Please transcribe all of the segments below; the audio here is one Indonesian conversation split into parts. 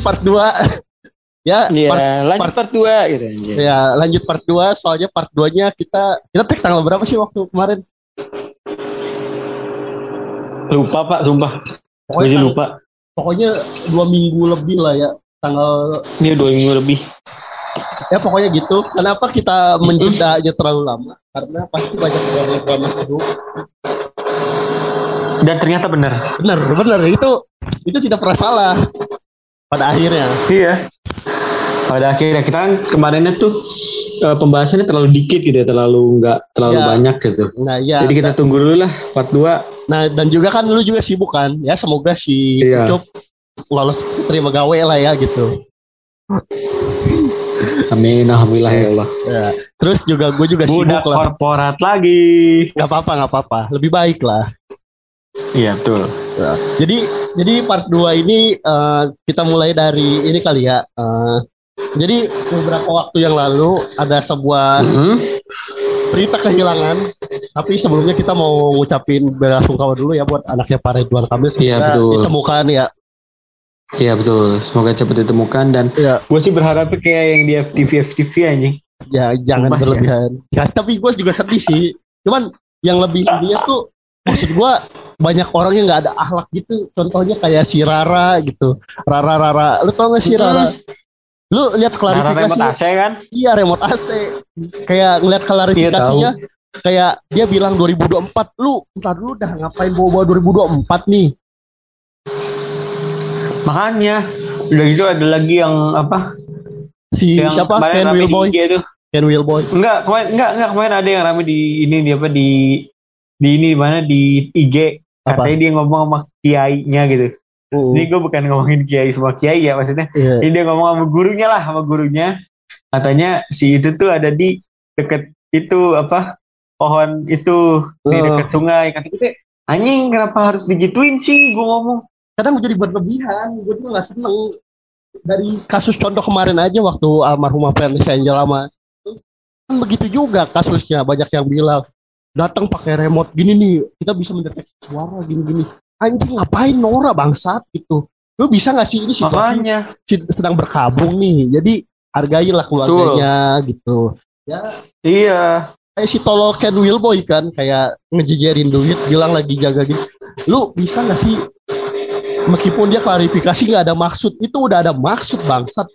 part 2 ya Iya, part, lanjut part- part 2 gitu ya lanjut part 2 soalnya part 2 nya kita kita tag tanggal berapa sih waktu kemarin? Lupa Pak, sumpah. Gue pokoknya, sih tang- lupa. pokoknya dua minggu lebih lah ya tanggal Dia dua minggu lebih. ya pokoknya gitu. Kenapa kita menjedanya terlalu lama? Karena pasti banyak orang drama seru. Dan ternyata benar. bener bener itu itu tidak pernah salah pada akhirnya Iya. Pada akhirnya kita kan kemarinnya tuh eh, pembahasannya terlalu dikit gitu ya, terlalu nggak terlalu Ya. banyak gitu. nah ya Jadi kita tunggu dulu lah part 2. nah dan juga kan lu juga sibuk kan ya semoga si Iya. Ucup lolos terima gawe lah ya gitu Amin, alhamdulillah ya Allah. ya. terus juga gue juga Budak sibuk lah korporat lagi. nggak apa-apa nggak apa-apa lebih baik lah Iya betul. Ya. Jadi jadi part 2 ini eh, kita mulai dari ini kali ya. eh, jadi beberapa waktu yang lalu ada sebuah Mm-mm. berita kehilangan. Tapi sebelumnya kita mau ngucapin belasungkawa dulu ya buat anaknya Pak Ridwan Kamil semoga Iya, betul. ditemukan ya. Iya betul. Semoga cepat ditemukan dan Ya, gue sih berharapnya kayak yang di FTV FTV anjing. ya jangan Sumpah ya. berlebihan. Ya, tapi gue juga sedih sih. Cuman yang lebih dia tuh maksud gue banyak orang yang nggak ada akhlak gitu. Contohnya kayak si Rara gitu. Rara Rara, lu tau gak sih Rara? Lu lihat Karena remote klarifikasinya? AC kan? Iya remote AC. Kayak ngeliat klarifikasinya kayak dia bilang 2024 lu entar dulu dah ngapain bawa-bawa 2024 nih. Makanya udah gitu ada lagi yang apa? Si yang siapa? Ken Willboy. Ken Willboy. Enggak, kemarin enggak enggak kemarin ada yang rame di ini di apa di di ini mana di IG Apa? katanya dia ngomong sama kiainya gitu. Uh, Ini gue bukan ngomongin kiai semua kiai ya maksudnya. iya. Ini dia ngomong sama gurunya lah sama gurunya. Katanya si itu tuh ada di deket itu apa pohon itu di Oh. deket sungai. Kata gue anjing kenapa harus digituin sih gue ngomong. Kadang menjadi berlebihan. Gue tuh nggak seneng dari kasus contoh kemarin aja waktu almarhumah Vanessa Angel sama kan begitu juga kasusnya banyak yang bilang datang pakai remote gini nih kita bisa mendeteksi suara gini-gini. Anjing ngapain Nora bangsat gitu? Lu bisa nggak sih ini situasi Makanya. sedang berkabung nih? Jadi hargailah keluarganya gitu. Ya. Iya. kayak si tolol Ken Willboy kan kayak ngejejerin duit bilang lagi jaga gitu lu bisa nggak sih meskipun dia klarifikasi nggak ada maksud itu udah ada maksud bangsat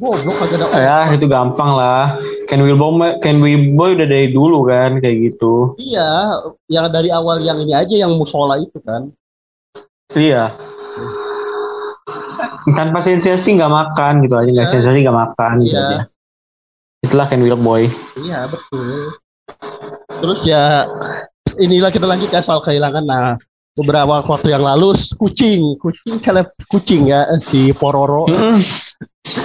goblok kagak ada Ya itu gampang lah. Ken Wilboy Ken Wilboy udah dari dulu kan kayak gitu. iya yang dari awal yang ini aja yang musola itu kan Iya. Tanpa sensasi nggak makan gitu aja nggak Iya. sensasi nggak makan gitu Iya. aja. Itulah Ken Wilboy. iya betul terus ya inilah kita lanjut ya soal kehilangan nah beberapa waktu yang lalu kucing. Kucing seleb kucing ya si Pororo. Mm-mm.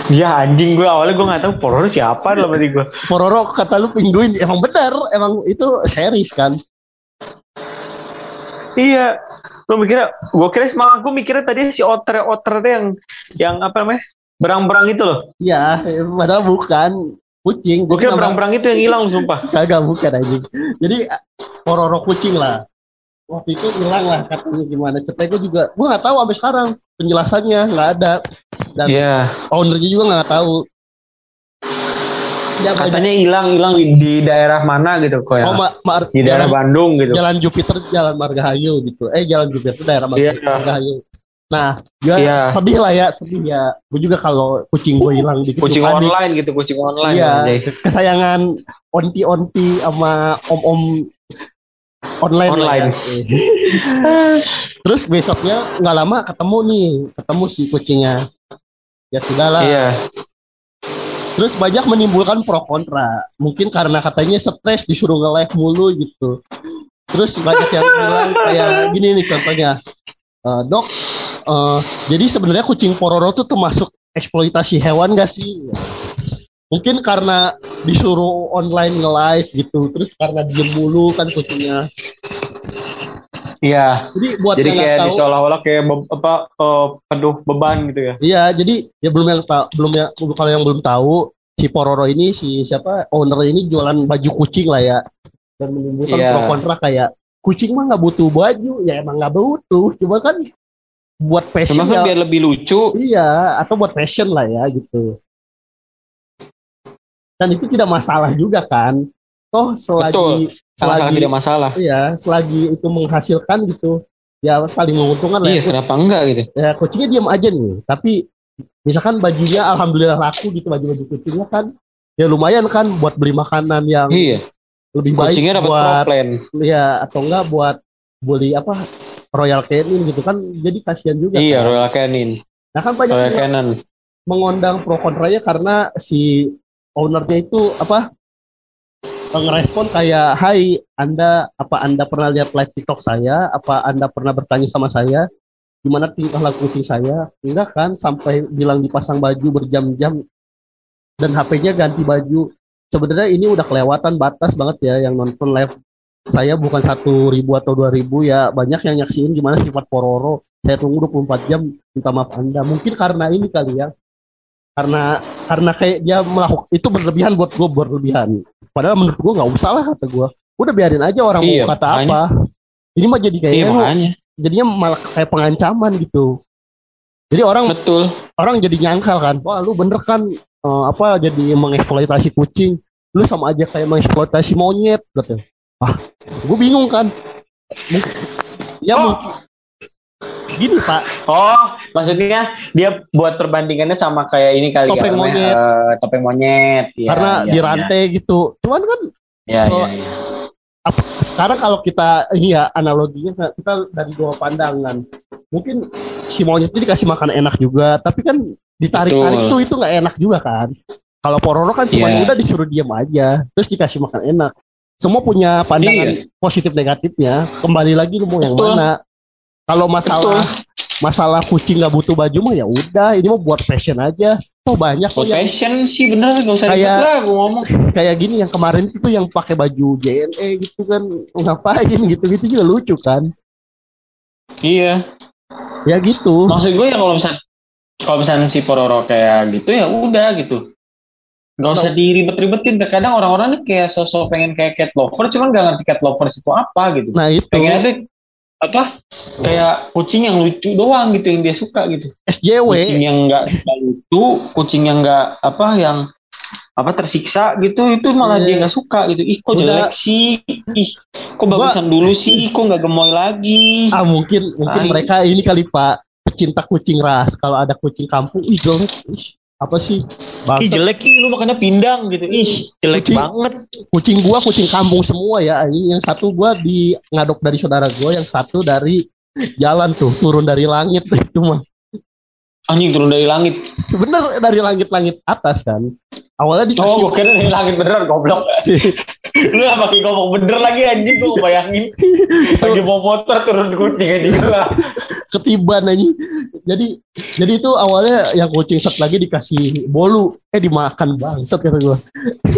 Ya anjing gue awalnya gue nggak tahu Pororo siapa dalam hati gue. Pororo kata lu penguin emang bener. Emang itu series kan? Iya. Gue mikirnya, gue kira malah gue mikirnya tadi si otter otter yang yang apa namanya? Berang-berang itu loh. iya padahal bukan. Kucing. Gue kira berang-berang itu yang hilang sumpah. kagak bukan aja jadi Pororo kucing lah waktu itu hilang lah katanya gimana ceritanya gue juga gue nggak tahu sampai sekarang penjelasannya nggak ada dan Iya. ownernya juga nggak tahu ya Katanya hilang hilang di, di daerah mana gitu kok ya. oh, ma- ma- di daerah jalan, Bandung gitu. jalan Jupiter jalan Margahayu gitu eh jalan Jupiter daerah Marga- Iya. Margahayu nah gue Iya. sedih lah ya sedih ya gue juga kalau kucing gue hilang dikit Kucing online gitu, kucing online. Iya, kesayangan onti-onti sama om-om online. Online. ya. Terus besoknya nggak lama ketemu nih, ketemu si kucingnya. Ya sudahlah. Iya. Terus banyak menimbulkan pro kontra. Mungkin karena katanya stres disuruh nge-live mulu gitu. Terus banyak yang bilang kayak gini nih contohnya. "Eh, dok, eh, jadi sebenarnya kucing Pororo tuh termasuk eksploitasi hewan gak sih? Mungkin karena disuruh online nge-live gitu. Terus karena diem mulu kan kucingnya. Iya. Jadi buat Jadi kayak tahu, seolah-olah kayak be- apa eh, penuh beban gitu ya. Iya, jadi ya belum yang tahu, belum yang kalau yang belum tahu si Pororo ini si siapa owner ini jualan baju kucing lah ya dan menimbulkan Iya. pro kontra kayak kucing mah nggak butuh baju ya emang nggak butuh cuma kan buat fashion Cuma kan ya biar lebih lucu. iya atau buat fashion lah ya gitu dan itu tidak masalah juga kan toh selagi Sangat selagi tidak masalah. iya selagi itu menghasilkan gitu ya saling menguntungkan lah Iya, ya. kenapa enggak gitu? ya kucingnya diam aja nih tapi misalkan bajunya alhamdulillah laku gitu baju-baju kucingnya kan ya lumayan kan buat beli makanan yang Iya, lebih baik kucingnya dapat buat ya atau enggak buat beli apa Royal Canin gitu kan jadi kasihan juga Iya, kan. Royal Canin. nah kan banyak Royal Canin. mengundang pro kontranya karena si ownernya itu apa? Ngerespon kayak Hai Anda apa Anda pernah lihat live TikTok saya? Apa Anda pernah bertanya sama saya? Gimana tingkah laku kucing saya? Enggak kan sampai bilang dipasang baju berjam-jam dan HP-nya ganti baju. Sebenarnya ini udah kelewatan batas banget ya yang nonton live. Saya bukan satu ribu atau dua ribu ya banyak yang nyaksiin gimana sifat Pororo. Saya tunggu 24 jam minta maaf Anda. Mungkin karena ini kali ya karena karena kayak dia melakukan itu berlebihan buat gue berlebihan. Padahal menurut gue nggak usah lah kata gue udah biarin aja orang Iya, mau kata makanya. apa. Ini mah jadi kayak Iya, lu. jadinya malah kayak pengancaman gitu. Jadi orang Betul. orang jadi nyangkal kan. Wah lu bener kan eh, apa jadi mengeksploitasi kucing. Lu sama aja kayak mengeksploitasi monyet gitu ah gue bingung kan. Ya Oh. Gini pak Oh, maksudnya dia buat perbandingannya sama kayak ini kali Topeng ya, monyet. eh, topeng monyet. Iya, karena iya, dirantai gitu cuman kan Iya, So- iya, iya. ap- sekarang kalau kita ini ya analoginya kita dari dua pandangan mungkin si monyet ini dikasih makan enak juga tapi kan ditarik-tarik tuh itu nggak enak juga kan kalau pororo kan cuma Iya. udah disuruh diam aja terus dikasih makan enak semua punya pandangan positif negatifnya kembali lagi lu mau yang Betul. mana kalau masalah Betul. masalah kucing nggak butuh baju mah ya udah ini mau buat fashion aja toh banyak kok Buat yang fashion sih bener, gak usah Kayak- lah gue ngomong. kayak gini yang kemarin itu yang pakai baju JNE gitu kan ngapain gitu gitu juga lucu kan Iya. ya gitu Maksud gue ya kalau misalnya kalau misalnya si Pororo kayak gitu ya udah gitu. Gak usah diribet-ribetin. Terkadang orang-orang nih kayak sosok pengen kayak cat lover, cuman gak ngerti cat lovers itu apa gitu. nah itu Pengen aja apa kayak kucing yang lucu doang gitu yang dia suka gitu. SJW Kucing yang nggak nggak lucu, kucing yang nggak apa yang apa tersiksa gitu itu malah Iya. dia nggak suka gitu. Ih kok Udah. jelek sih, ih kok Gua- bagusan dulu sih, kok nggak gemoy lagi. ah mungkin mungkin Tai. mereka ini kali pak pecinta kucing ras kalau ada kucing kampung ih jelek apa sih Ih Bangsat. jelek ih lu makannya pindang gitu. Ih jelek Kucing. banget. kucing gua kucing kampung semua ya ini yang satu gua di ngadop dari saudara gua yang satu dari jalan tuh turun dari langit itu mah Anjing turun dari langit. bener dari langit-langit atas kan awalnya dikasih Oh, gue kira dari langit beneran goblok. lu gak pakai ngomong bener lagi anjing gue bayangin. Lagi bawa motor turun kucing anjing gua. ketiban aja jadi jadi itu awalnya yang kucing set lagi dikasih bolu eh dimakan bangsat kata gua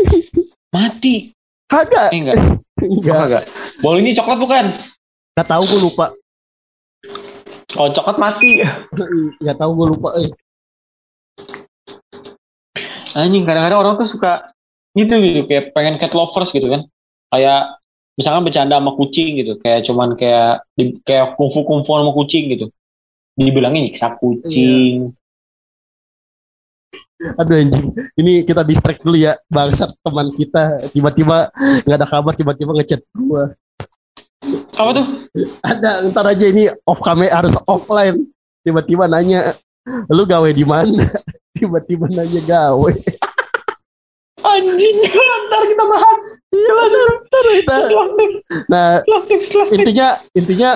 Mati. kagak Eh, enggak. enggak Enggak. Bolu ini coklat bukan? nggak tahu gua lupa Kalau coklat mati. nggak tahu gua lupa eh Anjing kadang-kadang orang tuh suka gitu gitu kayak pengen cat lovers gitu kan. Kayak misalkan bercanda sama kucing gitu, kayak cuman kayak di, kayak kungfu kungfu sama kucing gitu. Dibilangin nyiksa kucing. aduh anjing ini kita distract dulu ya bangsat teman kita tiba-tiba nggak ada kabar tiba-tiba ngechat gua Apa tuh? ada ntar aja ini off kamera harus offline. Tiba-tiba nanya lu gawe di mana? Tiba-tiba nanya gawe. Anjing, ntar kita bahas. iya ntar kita. nah intinya intinya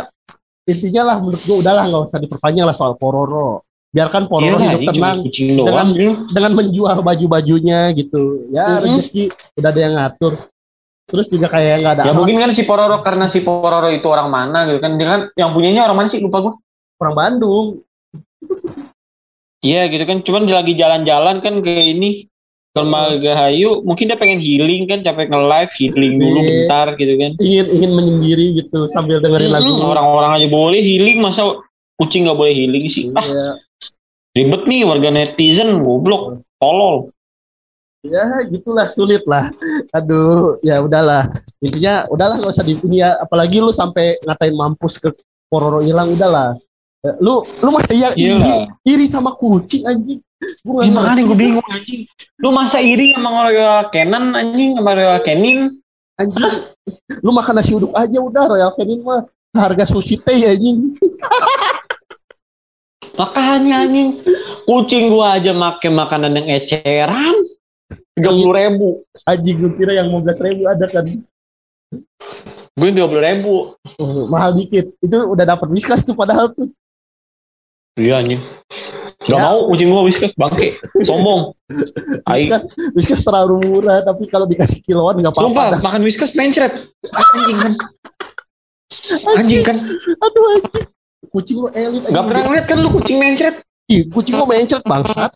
intinya lah menurut gua udahlah nggak usah diperpanjang lah soal pororo. Biarkan pororo Iya, hidup tenang. gitu. dengan menjual baju-bajunya gitu. Ya Mhm. rezeki udah ada yang ngatur terus juga kayak nggak ada Ya mungkin kan si Pororo karena si Pororo itu orang mana gitu kan. Dia kan yang punyanya orang mana sih lupa gua. orang Bandung Iya gitu kan. Cuman lagi jalan-jalan kan kayak ini ke Margahayu mungkin dia pengen healing kan capek nge-live healing dulu Iya. bentar gitu kan. ingin ingin menyendiri gitu sambil dengerin lagu Hmm, orang-orang aja boleh healing masa kucing nggak boleh healing sih. Ah, Iya. ribet nih warga netizen goblok, tolol. Ya gitulah sulit lah aduh ya udahlah intinya udahlah nggak usah di ini ya apalagi lu sampai ngatain mampus ke pororo hilang udahlah Eh, Lu lu masa ya Iya. iri, iri sama kucing anjing. Gua Ya, makanya gue bingung anjing. Lu masa iri sama Royal Canin anjing sama Royal Canin? anjing. Lu makan nasi uduk aja udah Royal Canin mah harga sushi teh anjing. Makanya anjing. Kucing gua aja make makanan yang eceran. Tiga puluh ribu. Anjing gue kira yang 15 ribu ada kan. Gue dua puluh ribu. Oh, mahal dikit. Itu udah dapat whiskas tuh padahal tuh. Iya anjing. Gak Ya. mau kucing gua whiskas bangke. Sombong. Whiskas, whiskas terlalu murah tapi kalau dikasih kiloan nggak apa-apa. Sumpah, dah. makan whiskas mencret. Anjing kan. Anjing kan. Aduh anjing. Kucing lu elit. Gak pernah ngeliat kan lu kucing mencret. Ih, kucing lu mencret bangsat.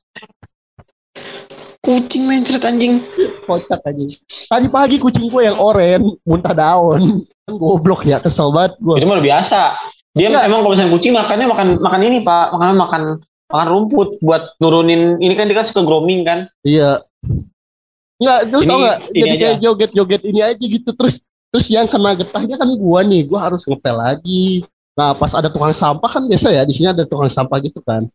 Kucing mencret anjing. Kocak anjing. Tadi pagi kucing gue yang oren muntah daun. Kan goblok ya kesel banget gue. Itu mah biasa. Dia Enggak. emang kalau misalnya kucing makannya makan makan ini pak, makan makan makan rumput buat nurunin ini kan dia kan suka grooming kan. Iya. Enggak, lu Ini- tau gak? ini Jadi aja. kayak joget-joget ini aja gitu. Terus terus yang kena getahnya kan gua nih. Gua harus ngepel lagi. Nah pas ada tukang sampah kan biasa ya. Di sini ada tukang sampah gitu kan.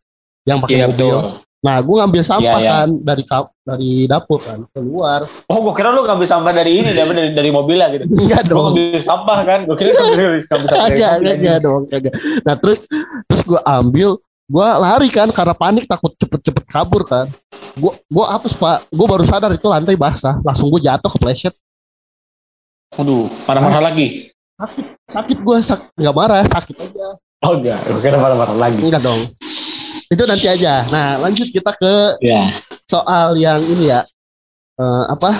Yang pakai Iya mobil. betul. Nah gua ngambil sampah Iya, iya. kan dari dari dapur kan keluar. Oh gua kira lu ngambil sampah dari ini dari dari, dari mobilnya gitu. Enggak dong. ngambil sampah kan? Gua kira ngambil ngambil sampah mobil, kagak dong, kagak. Nah terus terus gua ambil, gua lari kan karena panik takut cepet-cepet kabur kan. Gua gua hapus pak, gua baru sadar itu lantai basah, langsung gua jatuh kepleset. Aduh, marah-marah lagi. Sakit gua sak nggak marah, sakit aja. Oh enggak, gua kira marah-marah lagi. Enggak dong. Itu nanti aja. Nah lanjut kita ke Ya. soal yang ini ya, Eh, apa?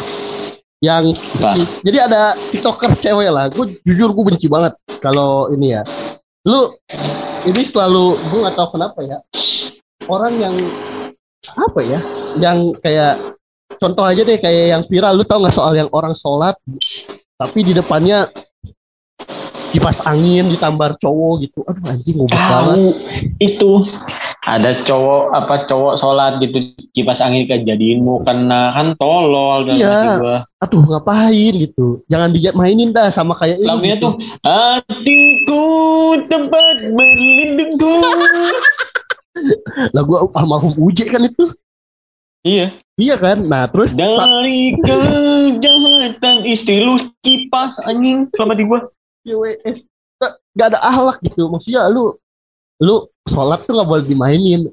Yang Apa? si- jadi ada tiktoker cewek lah. Gue jujur gue benci banget kalau ini ya. Lu ini selalu gue nggak tahu kenapa ya. Orang yang apa ya? Yang kayak contoh aja deh kayak yang viral. Lu tau nggak soal yang orang sholat tapi di depannya kipas angin ditambar cowok gitu. Aduh anjing goblok banget. Itu ada cowok apa cowok sholat gitu kipas angin kejadian mau kena kan tolol dan Iya. gua. Aduh ngapain gitu. Jangan dimainin dah sama kayak ini. Lagunya gitu. tuh hatiku tempat berlindungku. lagu almarhum Uje kan itu. iya. Iya kan? Nah, terus Dari kejahatan istri lu kipas anjing selamat di gua. CWS gak, gak ada ahlak gitu. Maksudnya lu lu sholat tuh gak boleh dimainin.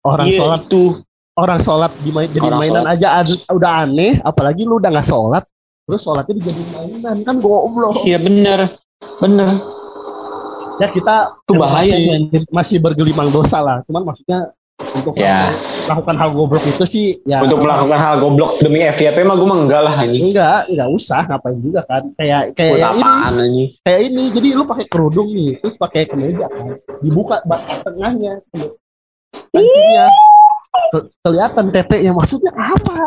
Orang Iya, sholat tuh. orang sholat dimain jadi Orang mainan aja ad- udah aneh, apalagi lu udah nggak sholat. Terus sholatnya dijadiin mainan kan goblok. Iya bener. Bener. Ya kita Itu bahaya masih, masih bergelimang dosa lah. Cuman maksudnya untuk Ya. melakukan hal goblok itu sih ya Untuk melakukan hal goblok demi FYP mah mah enggak lah anjing. enggak enggak usah ngapain juga kan kayak kayak yang ini anjing? kayak ini jadi lu pakai kerudung nih terus pakai kemeja kan dibuka batas tengahnya kancingnya Ke- kelihatan teteknya maksudnya apa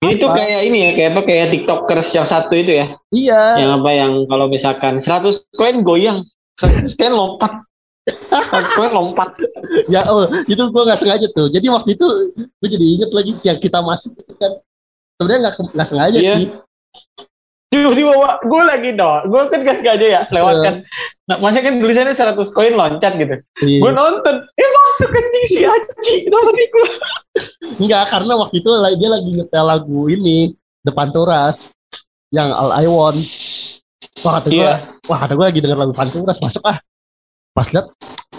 Itu Apa? kayak ini ya, kayak apa kayak TikTokers yang satu itu ya. iya Yang apa yang kalau misalkan 100 koin goyang, 100 koin lompat. 100 koin lompat. ya oh itu gua nggak sengaja tuh jadi waktu itu gue jadi inget lagi yang kita masuk itu kan sebenarnya nggak nggak sengaja Iya. sih Tiba-tiba gue lagi dong, gue kan gak sengaja ya lewat Iya. kan. Nah, masnya kan tulisannya 100 koin loncat gitu. Iya. Gue nonton, eh masuk anjing si Aji. Nih gue? Enggak, karena waktu itu dia lagi nyetel lagu ini depan Turas yang Al Iwan. Wah kata gue, Iya. wah kata gue lagi denger lagu Panturas masuk ah. Pas liat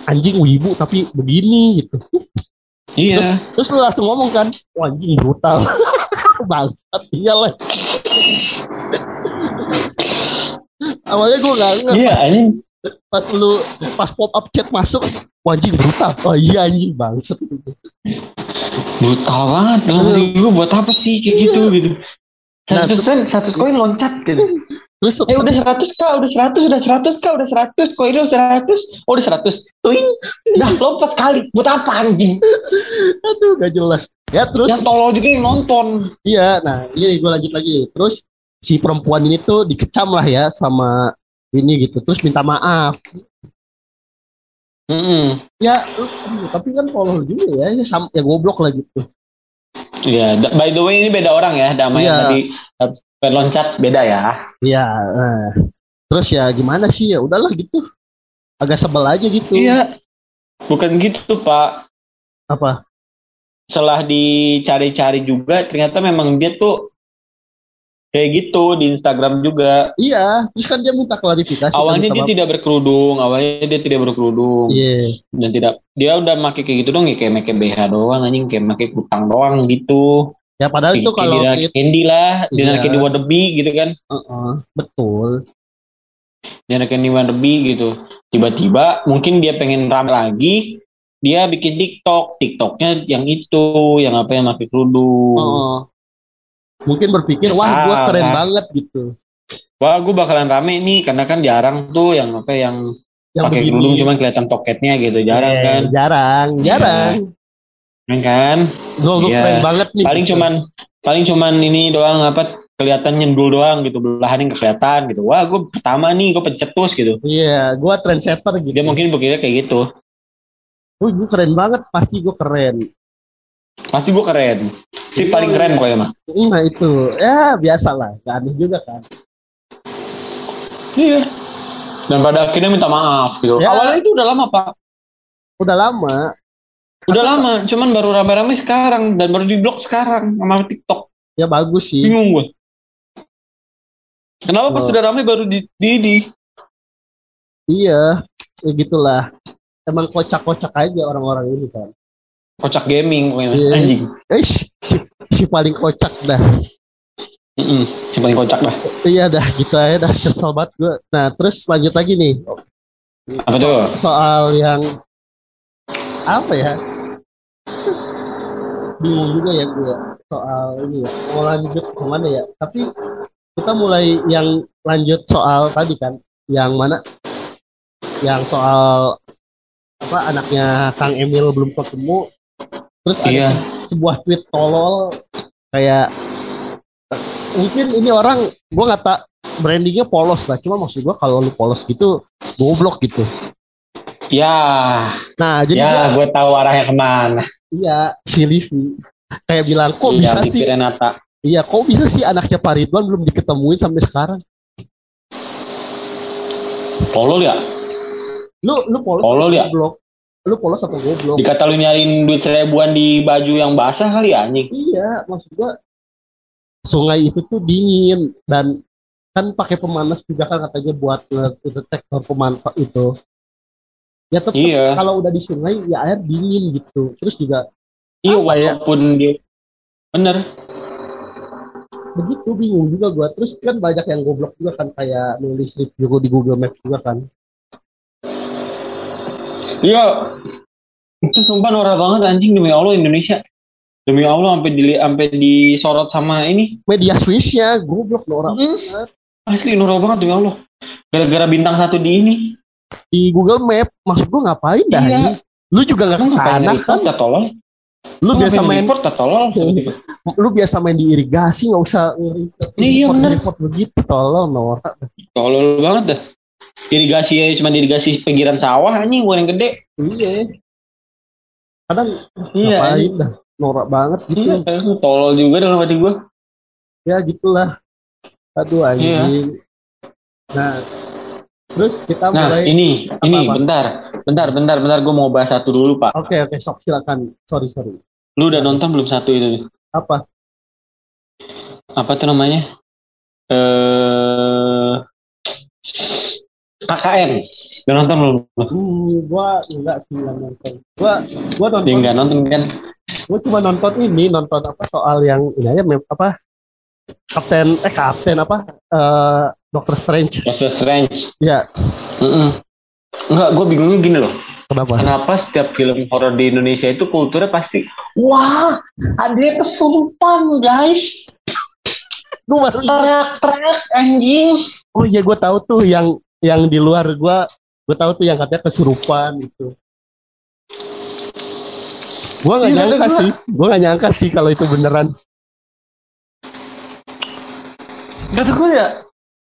anjing wibu tapi begini gitu. Iya. Terus lu langsung ngomong kan, wah anjing brutal. Bangsat iyalah. Awalnya gue gak ngerti Iya anjing. pas lu pas pop up chat masuk, wah anjing brutal. Oh iya anjing bangsat. Brutal banget. Dalam gue buat apa sih kayak gitu gitu. Nah, 100 100 koin loncat gitu. Terus Eh udah 100 kak, udah 100, udah 100 kak, udah 100, koinnya udah 100, oh udah 100, tuing, udah lompat sekali, buat apa anjing? aduh gak jelas. Ya terus Yang tolol juga yang nonton. Iya, nah ini gue lanjut lagi. Terus si perempuan ini tuh dikecam lah ya sama ini gitu. Terus minta maaf. Mm Ya, lu- aduh, tapi kan tolol juga ya, ya, sam- ya goblok lah gitu. Iya, da- by the way ini beda orang ya, damai Iya. yang tadi eh, pengen loncat beda ya. Iya, nah. terus ya gimana sih ya udahlah gitu. Agak sebel aja gitu. Iya. bukan gitu pak Apa? setelah dicari-cari juga ternyata memang dia tuh kayak gitu di Instagram juga Iya, terus kan dia minta klarifikasi. kan, awalnya dia tidak berkerudung awalnya dia tidak berkerudung Iya. dan tidak dia udah make kayak gitu dong ya kayak make BH doang anjing kayak make kutang doang gitu Ya padahal itu kalau kayak itu, Candy lah dia Iya. Candy Wannabe gitu kan Heeh, betul. dia Candy Wannabe gitu tiba-tiba mungkin dia pengen rame lagi dia bikin TikTok TikToknya yang itu yang apa yang pakai kerudung. Mungkin berpikir, wah gue keren banget gitu. wah gue bakalan rame nih karena kan jarang tuh yang apa yang Yang pakai kerudung cuman kelihatan toketnya gitu jarang Eh, kan Jarang, jarang. Ya kan Gue Iya. keren banget nih. paling cuman paling cuman ini doang apa kelihatan nyendul doang gitu belahan yang kelihatan gitu wah gue pertama nih gue pencetus gitu Iya, gue trendsetter gitu. dia mungkin begini kayak gitu Wih, gue keren banget. Pasti gue keren. pasti gue keren si paling iya. keren pokoknya mah Nah itu, ya biasa lah. Gak aneh juga kan. iya dan pada akhirnya minta maaf gitu Ya. awalnya itu udah lama pak Udah lama. Udah lama cuman baru rame-rame sekarang dan baru di blok sekarang sama TikTok Ya bagus sih. bingung gue kenapa pas Oh. udah rame baru di di, di. Iya, ya gitulah. Emang kocak-kocak aja orang-orang ini kan. kocak gaming pokoknya Iya. anjing Eh, si, si paling kocak dah. Mm-mm. si paling kocak dah Iya dah, gitu aja dah. Kesel banget gue. Nah, terus lanjut lagi nih. apa tuh Soal yang apa ya? Bingung juga ya gue soal ini ya. Mau lanjut ke mana ya? Tapi kita mulai yang lanjut soal tadi kan, yang mana? Yang soal apa anaknya Kang Emil belum ketemu. Terus ada Iya. se- sebuah tweet tolol kayak mungkin ini orang gue nggak tak brandingnya polos lah cuma maksud gue kalau lu polos gitu goblok gitu ya nah jadi ya gua, gue tahu arahnya ke mana iya si Livi kayak bilang kok Iya, bisa sih? Renata. Iya kok bisa sih anaknya Pak Ridwan belum diketemuin sampai sekarang? Tolol ya lu lu polos atau ya? goblok. Lu polos atau goblok. Dikata lu nyariin duit seribuan di baju yang basah kali ya anjing? Iya maksud gue sungai itu tuh dingin dan kan pakai pemanas juga kan katanya buat detektor pemanfaat itu ya tetap iya. kalau udah di sungai ya air dingin gitu. Terus juga iya ya? walaupun dia bener. Begitu bingung juga gua. Terus kan banyak yang goblok juga kan kayak nulis review di Google Maps juga kan. Iya. Itu sumpah norak banget anjing. Demi Allah Indonesia. Demi Allah sampai di sampai disorot sama ini. Media Swissnya goblok loh orang Hmm. asli norak banget demi Allah. Gara-gara bintang satu di ini di Google Map maksud gua ngapain dah Iya. ini? lu juga nggak ke sana kan? dah tolong. Lu biasa main dah tolong? Lu biasa main di irigasi nggak usah Iya, report, bener. report begitu tolong norak tolol banget dah. Irigasi ya cuma irigasi pinggiran sawah anjing gua yang gede. Iya. Kadang iya ngapain dah? Norak banget gitu. Iya tolol juga dalam hati gua. Ya gitulah. Aduh Iya. anjing. Nah terus kita Nah, mulai ini, ini, Apa-apa? bentar, bentar, bentar, bentar, gue mau bahas satu dulu, Pak. oke oke sok silakan sorry sorry Lu udah nonton belum satu itu? apa Apa tuh namanya? Eh, KKN. Udah nonton belum? Hmm, gua enggak sih nggak nonton. Gua gua Dia nonton, nggak nonton kan? gua cuma nonton ini, nonton apa soal yang ini aja apa Kapten eh Kapten apa eh Doctor Strange. Doctor Strange. Ya, Mm-mm. Enggak, gue bingungnya gini loh. kenapa? Kenapa setiap film horor di Indonesia itu kulturnya pasti, wah, ada kesurupan, guys. Gua baru Teriak-teriak, anjing. Oh iya gua tahu tuh yang yang di luar gua gua tahu tuh yang katanya kesurupan gitu. Gua nggak Iya, nyangka gua- sih, gua nggak nyangka sih kalau itu beneran. Kata gue ya,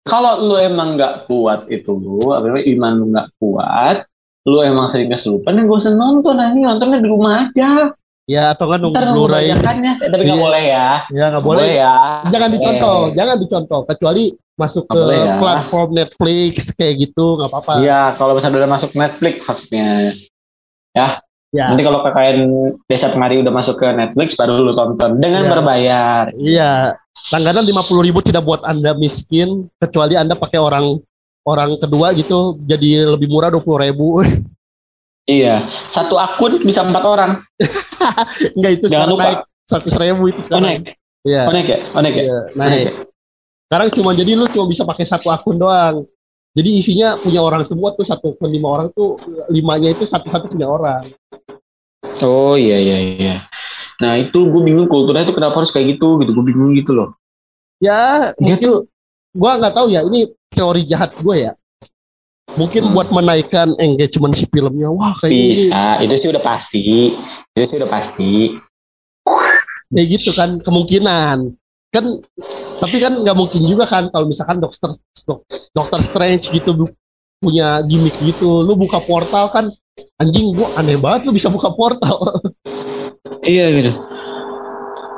kalau lu emang nggak kuat itu lu, apa iman lu nggak kuat, lu emang sering kesurupan, ya gak usah nonton nanti nontonnya di rumah aja. Ya atau kan nunggu Blu-ray. eh, tapi nggak Iya. boleh ya. Ya nggak Nggak boleh. ya. Jangan dicontoh, boleh. jangan dicontoh. Kecuali masuk Nggak ke boleh ya. platform Netflix kayak gitu nggak apa-apa. Iya, kalau misalnya udah masuk Netflix maksudnya. Ya. Ya. Nanti kalau KKN Desa Pengari udah masuk ke Netflix baru lu tonton dengan Ya. berbayar. Iya. Langganan lima puluh ribu tidak buat anda miskin kecuali anda pakai orang orang kedua gitu jadi lebih murah dua puluh ribu. Iya. Satu akun bisa empat orang. Enggak itu Jangan lupa. naik seratus ribu itu Oh sekarang. naik. Iya. Oh naik ya? Oh naik ya? Iya, Oh, naik. ya? Sekarang cuma jadi lu cuma bisa pakai satu akun doang. Jadi isinya punya orang semua tuh satu akun lima orang tuh limanya itu satu-satu punya orang. Oh iya iya iya. Nah itu gue bingung kulturnya itu kenapa harus kayak gitu gitu. Gue bingung gitu loh. Ya Dia mungkin tuh gua nggak tahu ya ini teori jahat gue ya. Mungkin buat menaikkan engagement si filmnya. Wah kayak bisa. Itu sih udah pasti. Itu sih udah pasti. Kayak gitu kan kemungkinan. Kan tapi kan nggak mungkin juga kan kalau misalkan dokter dok- dokter Strange gitu punya gimmick gitu. Lu buka portal kan anjing gua aneh banget lu bisa buka portal. Iya gitu.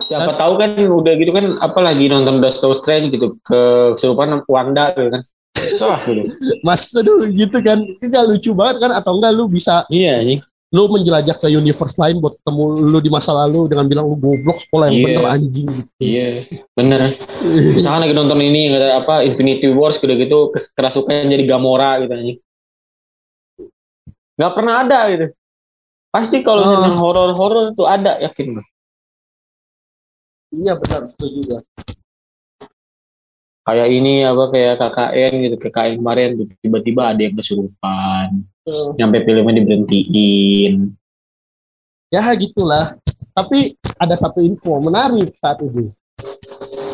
Siapa tahu kan udah gitu kan apalagi nonton Doctor Strange gitu ke kesurupan Wanda gitu kan. Wah gitu. Mas aduh gitu kan. Enggak lucu banget kan atau enggak lu bisa Iya nih. Lu menjelajah ke universe lain buat ketemu lu di masa lalu dengan bilang lu goblok sekolah yang Iya. bener anjing gitu. Iya. Bener. Misalkan lagi nonton ini ada apa Infinity Wars gitu gitu kerasukan jadi Gamora gitu anjing. Gak pernah ada gitu. Pasti kalau Oh. yang horor-horor itu ada yakin gue. Iya benar itu juga. Kayak ini apa kayak KKN gitu KKN kemarin tiba-tiba ada yang kesurupan. Eh, Nyampe filmnya diberhentiin. Ya gitulah. Tapi ada satu info menarik saat ini.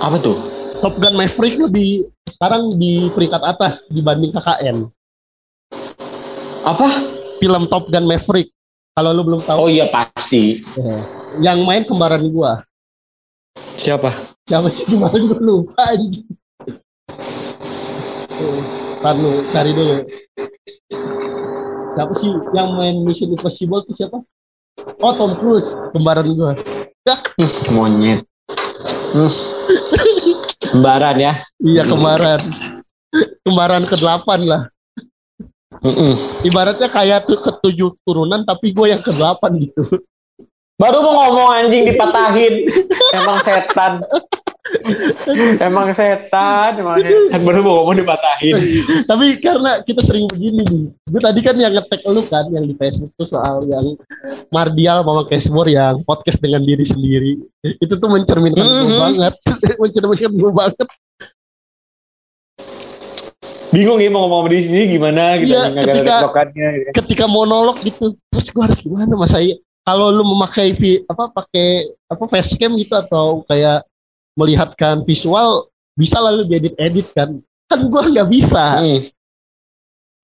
Apa tuh? Top Gun Maverick lebih sekarang di peringkat atas dibanding KKN. Apa? Film Top Gun Maverick. Kalau lu belum tahu, Oh iya pasti. eh, yang main kembaran gua. Siapa? Siapa sih kemarin gua lupa anjing. Ntar lu cari dulu. Siapa sih yang main Mission Impossible itu siapa? Oh Tom Cruise, kembaran gua. Monyet. Hmm. Kembaran ya. Iya kembaran. Kembaran ke-8 lah. Mm-mm. Ibaratnya kayak tuh ketujuh turunan tapi gue yang ke-8 gitu. Baru mau ngomong anjing dipatahin. Emang setan. Emang setan, emang setan. Baru mau ngomong dipatahin. tapi karena kita sering begini nih. Gue tadi kan yang ngetek lu kan yang di Facebook tuh soal yang Mardial sama Cashmore yang podcast dengan diri sendiri. Itu tuh mencerminkan gue Mhm. banget. mencerminkan gue banget. Bingung ya mau ngomong di sini gimana gitu. Iya, ada ketika- gitu. Ketika monolog gitu. Terus gue harus gimana mas saya? Kalau lu memakai apa pakai apa facecam gitu atau kayak melihatkan visual bisa lalu diedit-edit kan. Kan gue nggak bisa. Mm.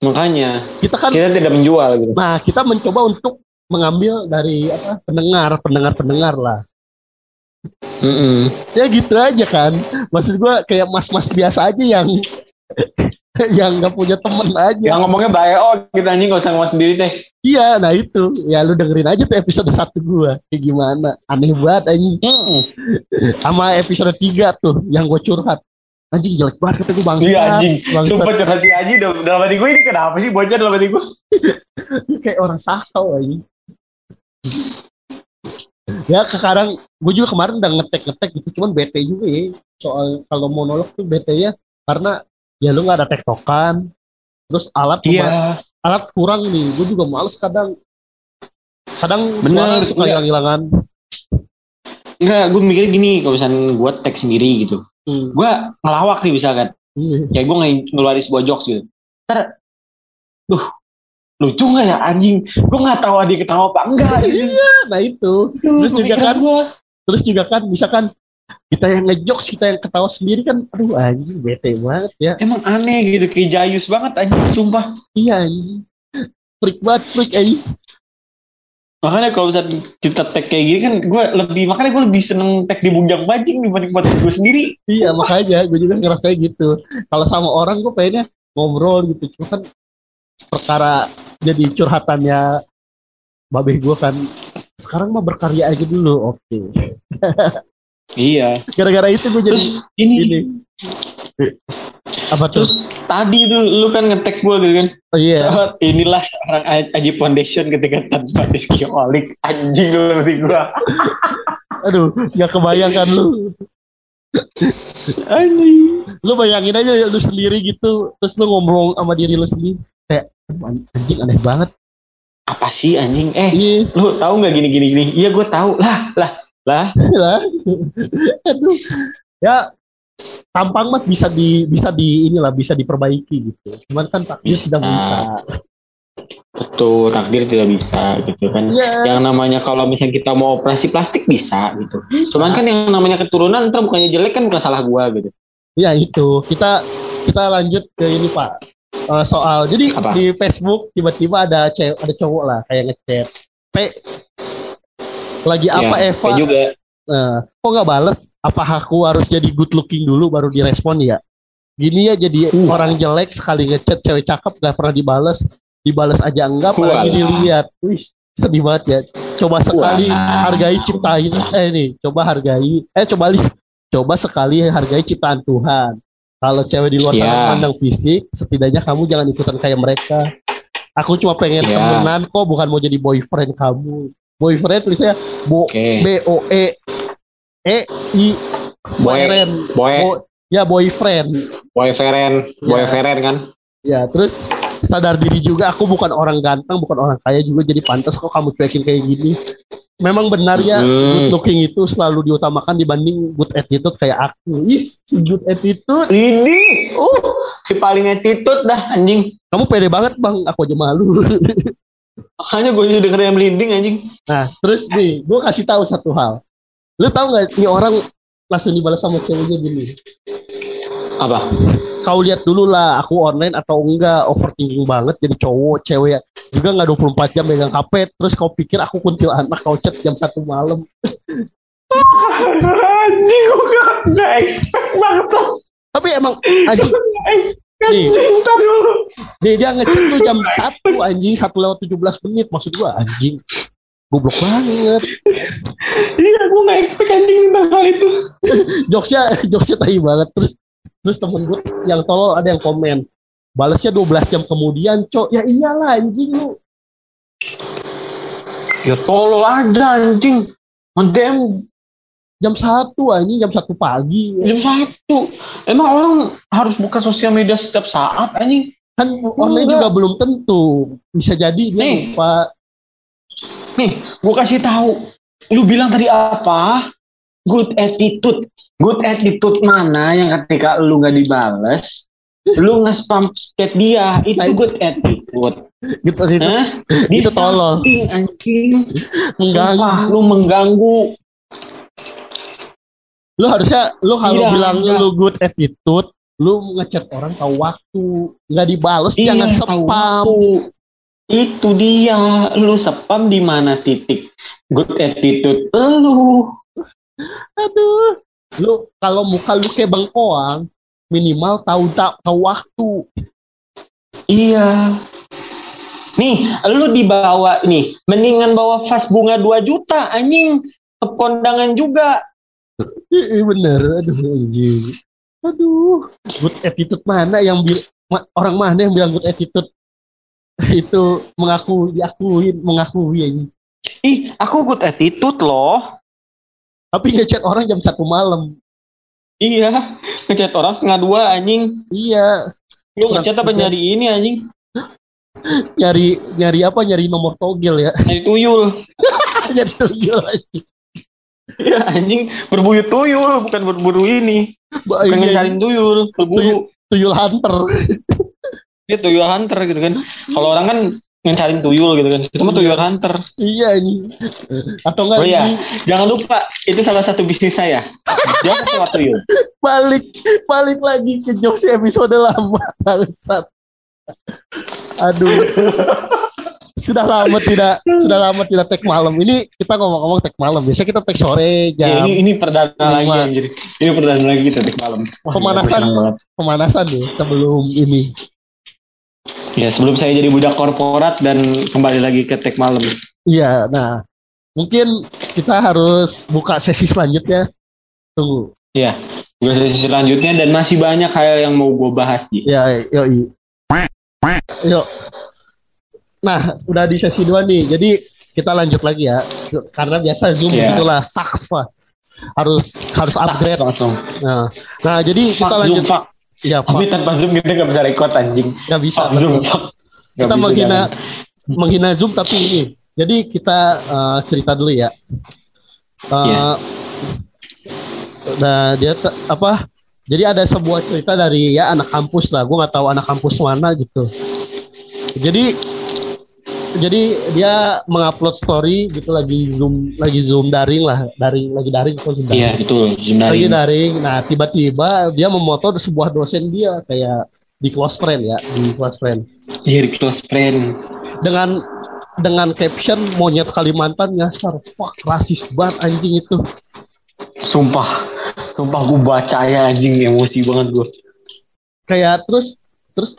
Makanya Kita kan kita tidak menjual gitu. Nah, kita mencoba untuk mengambil dari apa pendengar, pendengar-pendengar lah. Mm-mm. Ya gitu aja kan. Maksud gua kayak mas-mas biasa aja yang yang nggak punya temen aja. Yang ngomongnya baik oh kita anjing gak usah ngomong sendiri teh. Iya, nah itu. Ya lu dengerin aja tuh episode satu gua. Kayak gimana? Aneh banget anjing. Sama episode 3 tuh yang gua curhat. Anjing jelek banget kata gua bangsa. Iya anjing. Bangsa Sumpah curhat si Aji dalam, hati gue ini kenapa sih bocah dalam hati gue? kayak orang sakau anjing. Ya sekarang gue juga kemarin udah ngetek-ngetek gitu cuman bete juga ya soal kalau monolog tuh bete ya karena ya lu nggak ada tektokan terus alat Iya. kema- alat kurang nih gue juga males kadang kadang Bener, suara suka iya. hilang-hilangan Enggak, gue mikirnya gini, kalau misalnya gue tag sendiri gitu. Hmm, Gue ngelawak nih misalkan. iya. Kayak gue ngeluarin sebuah jokes gitu. Ntar, duh, lucu gak ya anjing? Gue gak tahu dia ketawa apa enggak. Gitu. nah itu Terus juga kan- gua. terus juga kan misalkan kita yang ngejokes kita yang ketawa sendiri kan aduh anjing bete banget ya Emang aneh gitu, kayak jayus banget anjing, sumpah. iya anjing freak banget freak anjing Makanya kalau misalnya kita tag kayak gini kan gue lebih, makanya gue lebih seneng tag di bujang bajing dibanding podcast gue sendiri. Iya makanya gue juga ngerasa gitu. Kalau sama orang gue pengennya ngobrol gitu. Cuma kan perkara jadi curhatannya babeh gue kan. Sekarang mah berkarya aja dulu. Oke. Iya. Gara-gara itu gue jadi Terus ini, ini. Apa tuh? terus tadi tuh lu kan ngetek gue gitu kan. Oh iya. Sahabat, inilah seorang Aji Foundation ketika tanpa Rizky Olik anjing lu berarti gue. Aduh, gak kebayang kan lu. Anjing. Lu bayangin aja lu sendiri gitu, terus lu ngomong sama diri lu sendiri. Kayak, "Aduh, anjing aneh banget. Apa sih anjing? Eh, Iya, lu tahu nggak gini gini gini? Iya gue tahu. Lah, lah, lah. lah. Aduh. Ya, tampang mah bisa di bisa di inilah bisa diperbaiki gitu. Cuman kan takdir Bisa. tidak bisa. Betul, takdir tidak bisa gitu kan. Iya. Yang namanya kalau misalnya kita mau operasi plastik bisa gitu. Bisa. Cuman kan yang namanya keturunan ntar bukannya jelek kan bukan salah gua gitu. Ya itu kita kita lanjut ke ini Pak Eh, soal jadi Apa? di Facebook tiba-tiba ada cewek ada cowok lah kayak ngechat P lagi apa Ya, Eva juga. Eh, kok nggak bales? Apa aku harus jadi good looking dulu baru direspon ya? Gini ya jadi Uh. orang jelek sekali ngechat cewek cakep gak pernah dibales. Dibales aja enggak apalagi dilihat. Wih sedih banget ya. Coba sekali Wah. hargai ciptain eh nih coba hargai. Eh coba lis coba sekali hargai ciptaan Tuhan. Kalau cewek di luar sana Ya. pandang fisik setidaknya kamu jangan ikutan kayak mereka. Aku cuma pengen Ya. temenan kok bukan mau jadi boyfriend kamu boyfriend tulisnya bo Oke. B O E E I Boy. friend Boy, Bo- ya boyfriend boyfriend, Ya. boyfriend kan. ya terus sadar diri juga aku bukan orang ganteng bukan orang kaya juga jadi pantas kok kamu cuekin kayak gini memang benar ya Hmm. good looking itu selalu diutamakan dibanding good attitude kayak aku is good attitude Ini, uh, si paling attitude dah anjing. kamu pede banget bang aku aja malu Makanya gue jadi denger yang melinding anjing. nah terus nih gue kasih tahu satu hal. Lu tahu nggak ini orang langsung dibalas sama ceweknya gini? Apa? kau lihat dulu lah aku online atau enggak overthinking banget jadi cowok cewek. Juga nggak 24 jam megang HP terus kau pikir aku kuntilanak kau chat jam satu malam. Anjing gue gak, gak expect banget. Tapi emang anjing Nih. Dulu. dia, ngechat tuh jam satu anjing satu lewat 17 menit maksud gua anjing goblok banget Iya, gue gak expect anjing tentang hal itu. jokesnya jokesnya tai banget terus terus temen gue yang tolol ada yang komen balasnya 12 jam kemudian cok ya iyalah anjing lu Ya tolol aja anjing. Ngedem jam satu anjing jam satu pagi jam satu. Emang orang harus buka sosial media setiap saat anjing. kan online Enggak. juga belum tentu bisa jadi dia Nih. lupa Nih, gue kasih tahu. Lu bilang tadi apa? Good attitude. Good attitude mana yang ketika lu nggak dibales, lu nge-spam chat dia, itu good attitude. gitu gitu Hah? Itu. Disgusting, anjing. Sumpah, lu mengganggu. Lu harusnya lu kalau Iya, bilang iya. lu good attitude lu ngechat orang tahu waktu nggak dibales Iya, jangan spam. Itu dia, lu spam di mana titik? Good attitude lu. aduh lu kalau muka lu kayak bengkoang minimal tahu tahu tahu waktu Iya. Nih, lu dibawa nih, mendingan bawa vas bunga 2 juta anjing. Ke kondangan juga. Iya bener aduh anjing aduh good attitude mana yang bil ma- orang mana yang bilang good attitude itu mengaku diakuin mengakui anjing Ih, aku good attitude loh. tapi ngechat orang jam satu malam Iya, ngechat orang setengah dua anjing. iya Lu ngechat apa nyari ini anjing? nyari nyari apa nyari nomor togel ya Nyari tuyul. nyari tuyul anjing. Iya anjing, berburu tuyul, bukan berburu ini. Bukan iya, ngecariin tuyul, berburu. tuyul hunter Dia tuyul hunter gitu kan. Kalau orang kan ngecariin tuyul gitu kan. Itu mah tuyul hunter. iya ini atau enggak Oh iya. ini Jangan lupa, itu salah satu bisnis saya. Jangan sewa tuyul. balik balik lagi ke jokes episode lama bangsat aduh sudah lama tidak sudah lama tidak tag malam ini kita ngomong-ngomong tag malam biasanya kita tag sore Ya, jam ini ini perdana lagi anjir. Ini perdana lagi kita di malam. Wah, Pemanasan. banget. pemanasan deh sebelum ini Ya, sebelum saya jadi budak korporat dan kembali lagi ke tek malam. iya nah mungkin kita harus buka sesi selanjutnya tunggu Iya. Tugas sesi selanjutnya dan masih banyak hal yang mau gue bahas Ji. Ya, yuk. Yuk. Nah, udah di sesi dua nih. Jadi kita lanjut lagi ya. Karena biasa Zoom Iya. itulah sucks lah. Harus harus upgrade. langsung. Nah, nah jadi kita lanjut. Zoom, fuck. Ya, Tapi Pak. tanpa Zoom kita nggak bisa record anjing. Nggak bisa. Fuck Zoom, fuck. Nggak Kita bisa, menghina jangan. menghina Zoom tapi ini. Jadi kita eh, cerita dulu ya. Eh, Iya. Nah, dia apa? Jadi ada sebuah cerita dari ya anak kampus lah. Gue nggak tahu anak kampus mana gitu. Jadi jadi dia mengupload story gitu lagi zoom lagi zoom daring lah daring lagi daring kok zoom daring. Iya, betul. Zoom lagi daring. daring. Nah tiba-tiba dia memoto sebuah dosen dia kayak di close friend ya di close friend Iya, di close friend. dengan dengan caption monyet Kalimantan nyasar fuck rasis banget anjing itu Sumpah. Sumpah gue baca ya anjing emosi banget gue. kayak terus terus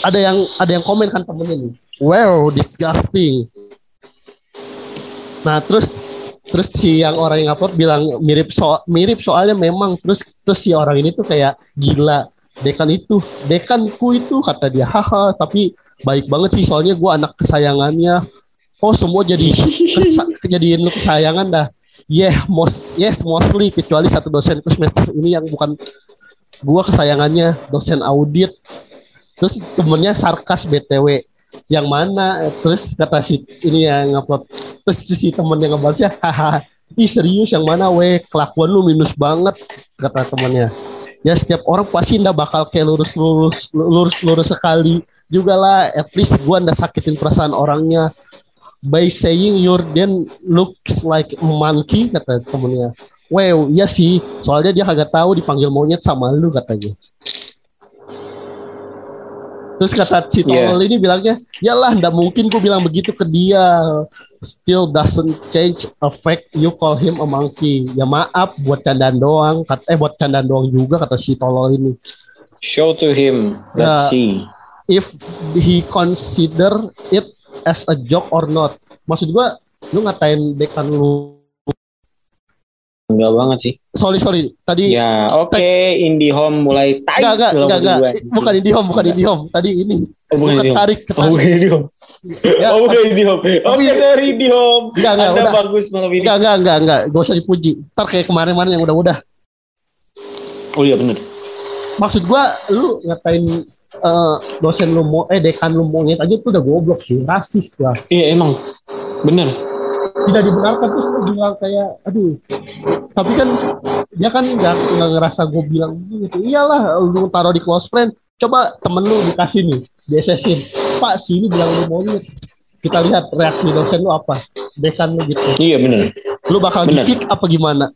ada yang ada yang komen kan temennya nih wow disgusting. Nah terus terus si yang orang yang upload bilang mirip so mirip soalnya memang. Terus terus si orang ini tuh kayak gila dekan itu dekanku itu kata dia. Haha tapi baik banget sih soalnya gua anak kesayangannya. Oh semua jadi kesa jadiin kesayangan dah. Yeah most yes mostly kecuali satu dosenku semester ini yang bukan gua kesayangannya dosen audit. Terus temennya sarkas btw yang mana? Terus kata si ini yang ngupload terus si temen yang ngebalasnya haha ih serius yang mana weh kelakuan lu minus banget kata temennya. Ya setiap orang pasti ndak bakal kayak lurus lurus lurus lurus sekali juga lah at least gua ndak sakitin perasaan orangnya. By saying your then looks like monkey kata temennya. Wow, iya sih. Soalnya dia kagak tahu dipanggil monyet sama lu katanya. Terus kata si Iya. tolol ini bilangnya, yalah ndak mungkin gue bilang begitu ke dia. Still doesn't change a fact you call him a monkey. Ya maaf buat candaan doang. Kat, eh buat candaan doang juga kata si tolol ini. Show to him. Let's Ya. see. If he consider it as a joke or not. Maksud gua, lu ngatain dekan lu. Enggak banget sih. Sorry sorry, tadi Ya, oke. IndiHome mulai tai. Enggak, enggak, enggak, enggak. Bukan IndiHome, bukan IndiHome. Tadi ini. Oh, bukan. Tarik, Oh, ketarik. bukan IndiHome. Ya, oh, bukan IndiHome. Oke, Tapi- dari IndiHome. Enggak, enggak, Anda udah. bagus malam ini. Enggak, enggak, enggak, enggak. Gak usah dipuji. Ntar kayak kemarin-kemarin yang udah-udah. Oh iya benar. Maksud gua, lu ngatain eh, dosen lu mau, eh dekan lu monyet aja tuh udah goblok sih. Rasis lah. Iya emang. Bener. Tidak dibenarkan terus bilang kayak, aduh. Tapi kan dia kan nggak nggak ngerasa gue bilang gitu. Iyalah, lu taruh di close friend. Coba temen lu dikasih nih, di Pak, sini bilang lu monyet. Kita lihat reaksi dosen lu apa. Dekan lu gitu. Iya bener. Lu bakal Bener. di-kick apa gimana?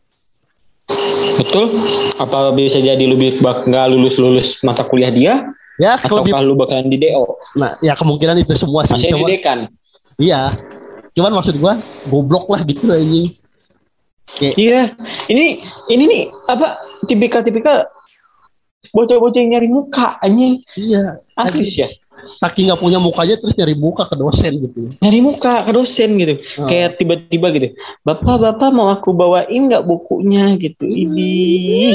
Betul. Apa bisa jadi lu bak nggak lulus lulus mata kuliah dia? Ya, lebih lu bakalan di DO? nah ya kemungkinan itu semua sih. Masih di dekan. iya. Cuman maksud gua goblok lah gitu anjing. Iya. Ini ini nih apa tipikal-tipikal bocah-bocah yang nyari muka anjing. Iya. Asli sih ya. Saking nggak punya mukanya terus nyari muka ke dosen gitu. Nyari muka ke dosen gitu. Oh. Kayak tiba-tiba gitu. Bapak-bapak mau aku bawain nggak bukunya gitu. Ini.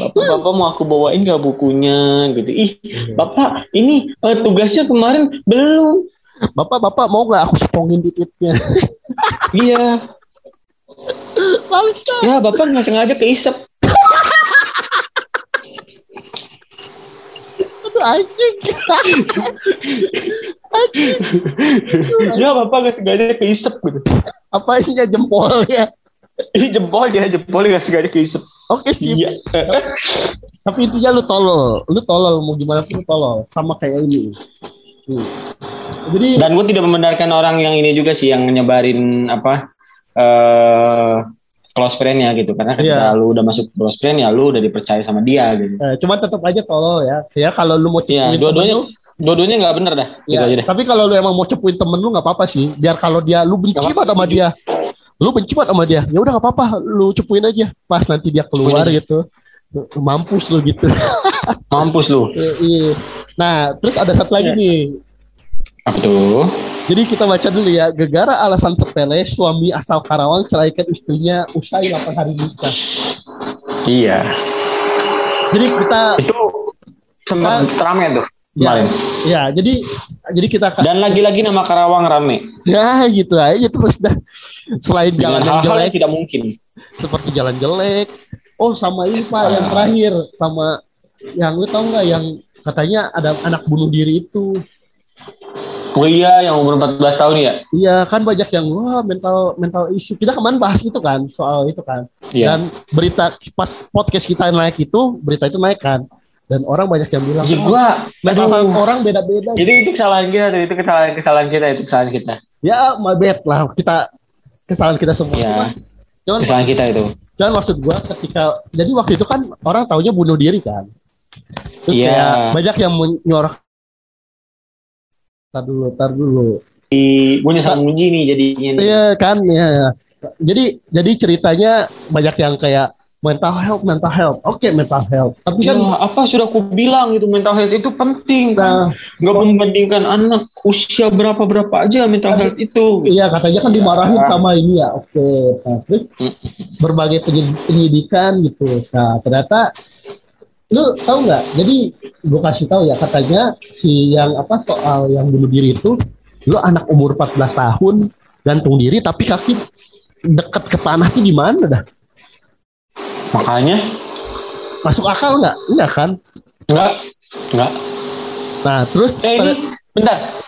Bapak-bapak mau aku bawain nggak bukunya gitu. Ih, Bapak, ini eh, tugasnya kemarin belum. Bapak-bapak mau nggak aku sepongin titiknya? Iya. Bangsa. Ya, Bapak nggak sengaja keisep. Aduh anjing. Ya, Bapak nggak sengaja keisep gitu. Apa isinya jempolnya? Ih, jempol ya, jempolnya nggak sengaja keisep. Oke sih. Iya. Tapi intinya lu tolol. Lu tolol mau gimana pun tolol. Sama kayak ini. Hmm. Jadi Dan gue tidak membenarkan orang yang ini juga sih yang nyebarin apa eh close friend-nya gitu karena ketika Iya. lu udah masuk close friend ya lu udah dipercaya sama dia gitu. eh, cuma tetap aja tolol ya. Ya kalau lu mau Iya, cepuin dua-duanya temen lu, dua-duanya nggak bener dah gitu ya, aja deh. Tapi kalau lu emang mau cepuin temen lu nggak apa-apa sih. Biar kalau dia lu benci banget sama dia, lu benci banget sama dia. Ya udah nggak apa-apa, lu cepuin aja. Pas nanti dia keluar gitu, mampus lu gitu. Mampus lu. Iya, iya. Nah, terus ada satu lagi Iya. nih. Apa tuh? Jadi kita baca dulu ya. Gegara alasan sepele, suami asal Karawang ceraikan istrinya usai 8 hari nikah. Iya. Jadi kita Itu sempat rame tuh ya, kemarin. ya jadi jadi kita Dan lagi-lagi nama Karawang rame. ya gitu aja terus dah selain jalan yang hal-hal jelek yang tidak mungkin. seperti jalan jelek. Oh sama ini pak yang terakhir sama yang lu tau nggak yang katanya ada anak bunuh diri itu. Oh iya, yang umur 14 tahun ya? Iya kan banyak yang wah mental mental isu. Kita kemarin bahas itu kan soal itu kan. Iya. Dan berita pas podcast kita naik itu berita itu naik kan. Dan orang banyak yang bilang "Oh, gua, mental aduh. health orang beda-beda. Jadi itu kesalahan kita itu kesalahan kesalahan kita, itu kesalahan kita. Ya my bad lah kita kesalahan kita semua. Iya. Cuman- Cuman, Kesalahan kita itu. cuman maksud gua ketika jadi waktu itu kan orang taunya bunuh diri kan. Terus Iya. kayak banyak yang menyorok Tar dulu, tar dulu. Di, gue nyesal muji nih jadinya. Iya kan, ya. Jadi jadi ceritanya banyak yang kayak mental health, mental health. Oke, mental health. Tapi Ya, kan apa sudah aku bilang itu mental health itu penting kan? nah, Gak membandingkan anak usia berapa berapa aja mental health itu. iya katanya kan dimarahin sama ini ya. Oke, nah, terus Hmm. berbagai penyid- penyidikan gitu. Nah, ternyata lu tahu nggak? Jadi gue kasih tahu ya katanya si yang apa soal yang bunuh diri itu lu anak umur 14 tahun gantung diri tapi kaki deket ke tanah tuh gimana dah? Makanya Masuk akal nggak? Enggak kan? enggak enggak. Nah, terus Eh ini bentar.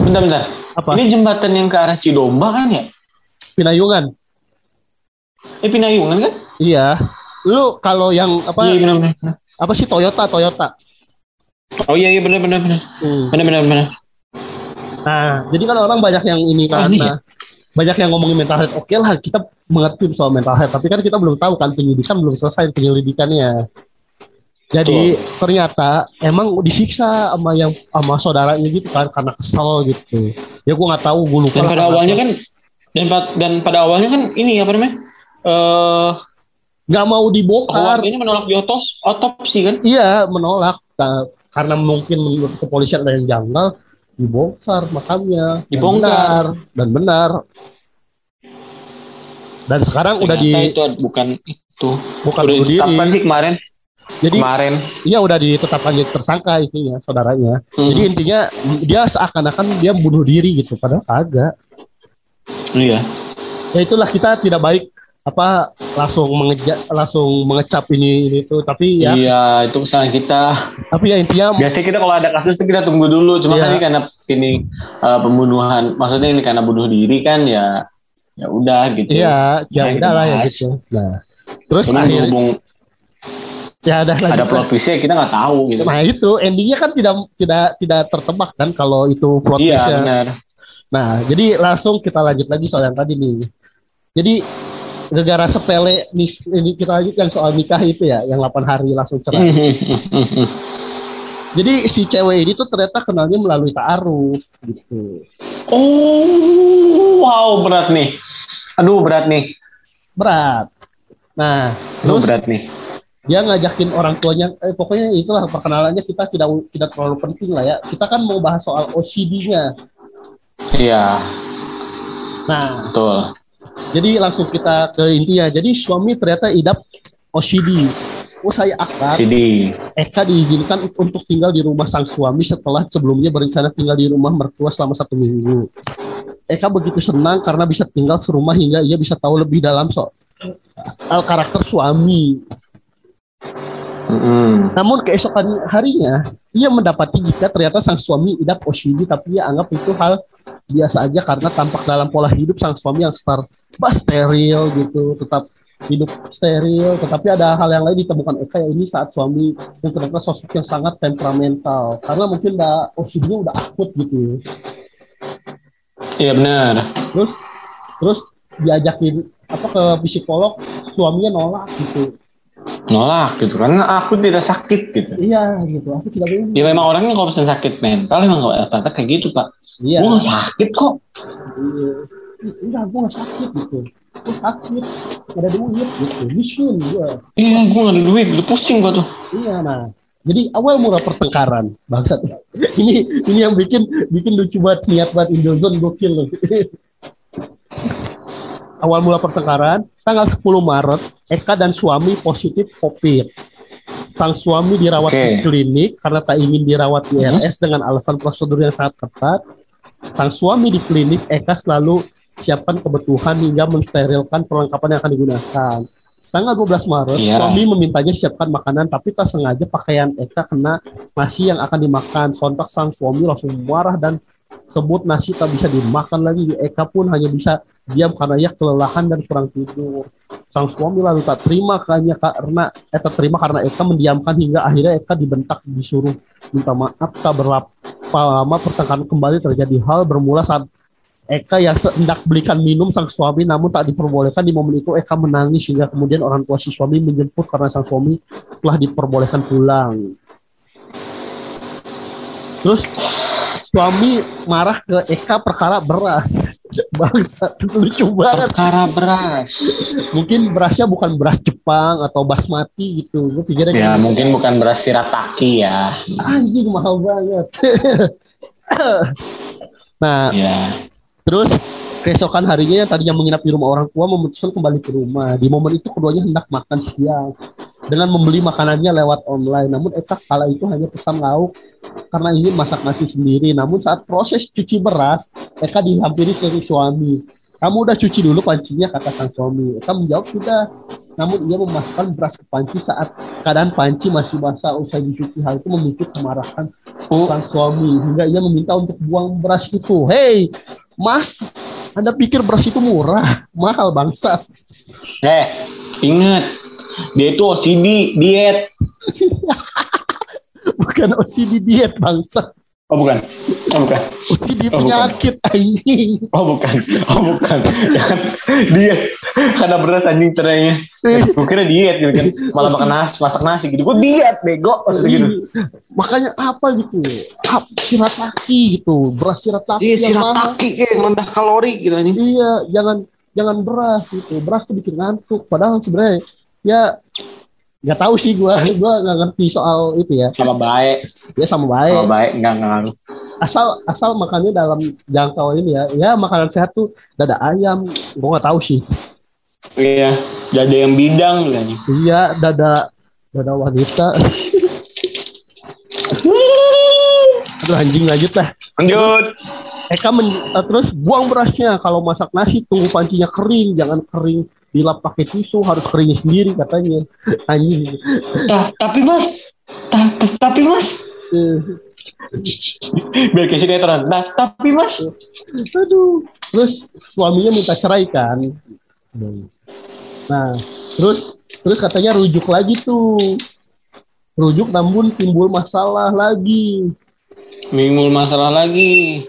Bentar bentar. apa? Ini jembatan yang ke arah Cidomba kan ya? Pinayungan. Eh Pinayungan kan? Iya. Lu kalau yang apa Iya benar benar. apa sih Toyota Toyota. Oh iya iya benar benar benar. Hmm. Benar benar benar. Nah, jadi kan orang banyak yang ini Oh, kan. ini nah, banyak yang ngomongin mental health. Oke lah, kita mengerti soal mental health, tapi kan kita belum tahu kan penyidikan belum selesai penyelidikannya. Jadi ternyata emang disiksa sama yang sama saudaranya gitu kan karena kesel gitu. Ya gua nggak tahu, gue lupa. Dan pada awalnya kan dan, dan pada awalnya kan ini apa namanya? Eh nggak mau dibongkar. keluarganya menolak diotos otopsi kan? Iya, menolak Nah, karena mungkin menurut kepolisian ada yang janggal, dibongkar makamnya. Dan Dibongkar. benar, dan benar. Dan sekarang udah di Ternyata itu bukan itu. bukan udah ditetapkan sih kemarin. Jadi Kemarin. iya udah ditetapkan jadi tersangka itunya saudaranya. Hmm. Jadi intinya dia seakan-akan dia bunuh diri gitu, padahal kagak. iya. Ya itulah kita tidak baik apa langsung mengeja langsung mengecap ini ini itu tapi ya Iya, itu kesalahan kita. tapi ya intinya Biasanya kita kalau ada kasus itu kita tunggu dulu. Cuma Iya. kan ini karena ini eh, pembunuhan, maksudnya ini karena bunuh diri kan ya ya udah gitu. Iya, ya udah lah ya gitu. Nah, terus Cuma akhirnya berhubung ya ada ada plot twistnya kita nggak tahu gitu. Nah itu endingnya kan tidak tidak tidak tertebak kan kalau itu plot Iya twistnya. benar. Nah jadi langsung kita lanjut lagi soal yang tadi nih. Jadi negara sepele nih ini kita lanjut yang soal nikah itu ya, yang 8 hari langsung cerai. Jadi si cewek ini tuh ternyata kenalnya melalui ta'aruf gitu. oh, wow berat nih. Aduh berat nih. Berat. Nah, Aduh terus berat nih. dia ngajakin orang tuanya eh, pokoknya itulah perkenalannya kita tidak tidak terlalu penting lah ya kita kan mau bahas soal OCD-nya Iya nah betul. Jadi langsung kita ke intinya. Jadi suami ternyata idap OCD oh saya akad Sidi. Eka diizinkan untuk tinggal di rumah sang suami setelah sebelumnya berencana tinggal di rumah mertua selama satu minggu. Eka begitu senang karena bisa tinggal serumah hingga ia bisa tahu lebih dalam soal karakter suami Mm-mm. Namun keesokan harinya, ia mendapati jika ternyata sang suami idap OCD, tapi ia anggap itu hal biasa aja karena tampak dalam pola hidup sang suami yang serba steril gitu, tetap hidup steril. Tetapi ada hal yang lain ditemukan Eka ya ini saat suami yang ternyata sosok yang sangat temperamental, karena mungkin udah OCD-nya udah akut gitu. Iya benar. Terus, terus diajakin apa ke psikolog, suaminya nolak gitu. Nolak gitu karena aku tidak sakit gitu. Iya gitu, aku tidak boleh. Ya memang orangnya kalau misalnya sakit mental emang nggak rata-rata kayak gitu pak. Iya. Gue nggak sakit kok. Iya. enggak gue gak sakit gitu gue sakit gak ada duit gitu miskin gue Iya gue nggak ada duit, lu pusing gua tuh. iya nah jadi awal mula pertengkaran bangsat ini ini yang bikin bikin lucu banget niat banget Indozone gokil loh awal mula pertengkaran tanggal 10 Maret Eka dan suami positif COVID sang suami dirawat Oke. di klinik karena tak ingin dirawat di Hmm. RS dengan alasan prosedur yang sangat ketat. Sang suami di klinik Eka selalu siapkan kebutuhan hingga mensterilkan perlengkapan yang akan digunakan. Tanggal 12 Maret, Iya. suami memintanya siapkan makanan, tapi tak sengaja pakaian Eka kena nasi yang akan dimakan. Sontak sang suami langsung marah dan sebut nasi tak bisa dimakan lagi. Eka pun hanya bisa diam karena ia kelelahan dan kurang tidur. Sang suami lalu tak terima hanya karena eh, tak terima karena Eka mendiamkan hingga akhirnya Eka dibentak disuruh minta maaf tak berapa lama pertengkaran kembali terjadi hal bermula saat Eka yang hendak belikan minum sang suami namun tak diperbolehkan di momen itu Eka menangis hingga kemudian orang tua si suami menjemput karena sang suami telah diperbolehkan pulang. Terus suami marah ke Eka perkara beras. Bangsa lucu banget. Perkara beras. Mungkin berasnya bukan beras Jepang atau basmati gitu. Gue pikirnya Ya kayak, mungkin bukan beras shirataki ya. anjing mahal banget. nah, Ya. Terus keesokan harinya yang tadinya menginap di rumah orang tua memutuskan kembali ke rumah. Di momen itu keduanya hendak makan siang dengan membeli makanannya lewat online. Namun Eka kala itu hanya pesan lauk karena ingin masak nasi sendiri. Namun saat proses cuci beras, Eka dihampiri sang suami. Kamu udah cuci dulu pancinya kata sang suami. Eka menjawab sudah. Namun ia memasukkan beras ke panci saat keadaan panci masih basah usai dicuci. Hal itu memicu kemarahan Oh, sang suami hingga ia meminta untuk buang beras itu. Hei, Mas, Anda pikir beras itu murah? Mahal bangsa. eh, ingat. Dia itu OCD, diet. Bukan OCD diet bangsa. Oh bukan. Oh bukan. OCD Oh, bukan. penyakit anjing. Oh bukan. Oh bukan. Jangan diet. Karena beras anjing cerainya. Gue kira diet gitu kan. Malah makan nasi, masak nasi gitu. Gue diet bego. Maksudnya gitu. Makanya apa gitu? Ap, shirataki gitu. Beras shirataki Iya, shirataki kayak rendah kalori gitu anjing. Iya, jangan jangan beras gitu. Beras tuh bikin ngantuk. Padahal sebenarnya ya nggak tahu sih gua. Gua nggak ngerti soal itu ya. Sama baik, ya sama baik sama baik enggak ngaruh. asal asal makannya dalam jangkau ini ya. Ya makanan sehat tuh dada ayam. Gua nggak tahu sih. Iya, dada yang bidang anjing. iya dada dada wanita. Aduh anjing lanjut dah Lanjut. Eka men, eh, terus buang berasnya. Kalau masak nasi tunggu pancinya kering. Jangan kering dilap pakai tisu harus kering sendiri katanya. Anjing. Ta- tapi mas, ta- tapi mas, Eh, biar kayak sinetron. Nah, tapi mas, aduh. Terus suaminya minta cerai kan? Nah terus terus katanya rujuk lagi tuh. Rujuk namun timbul masalah lagi. Minggu masalah lagi.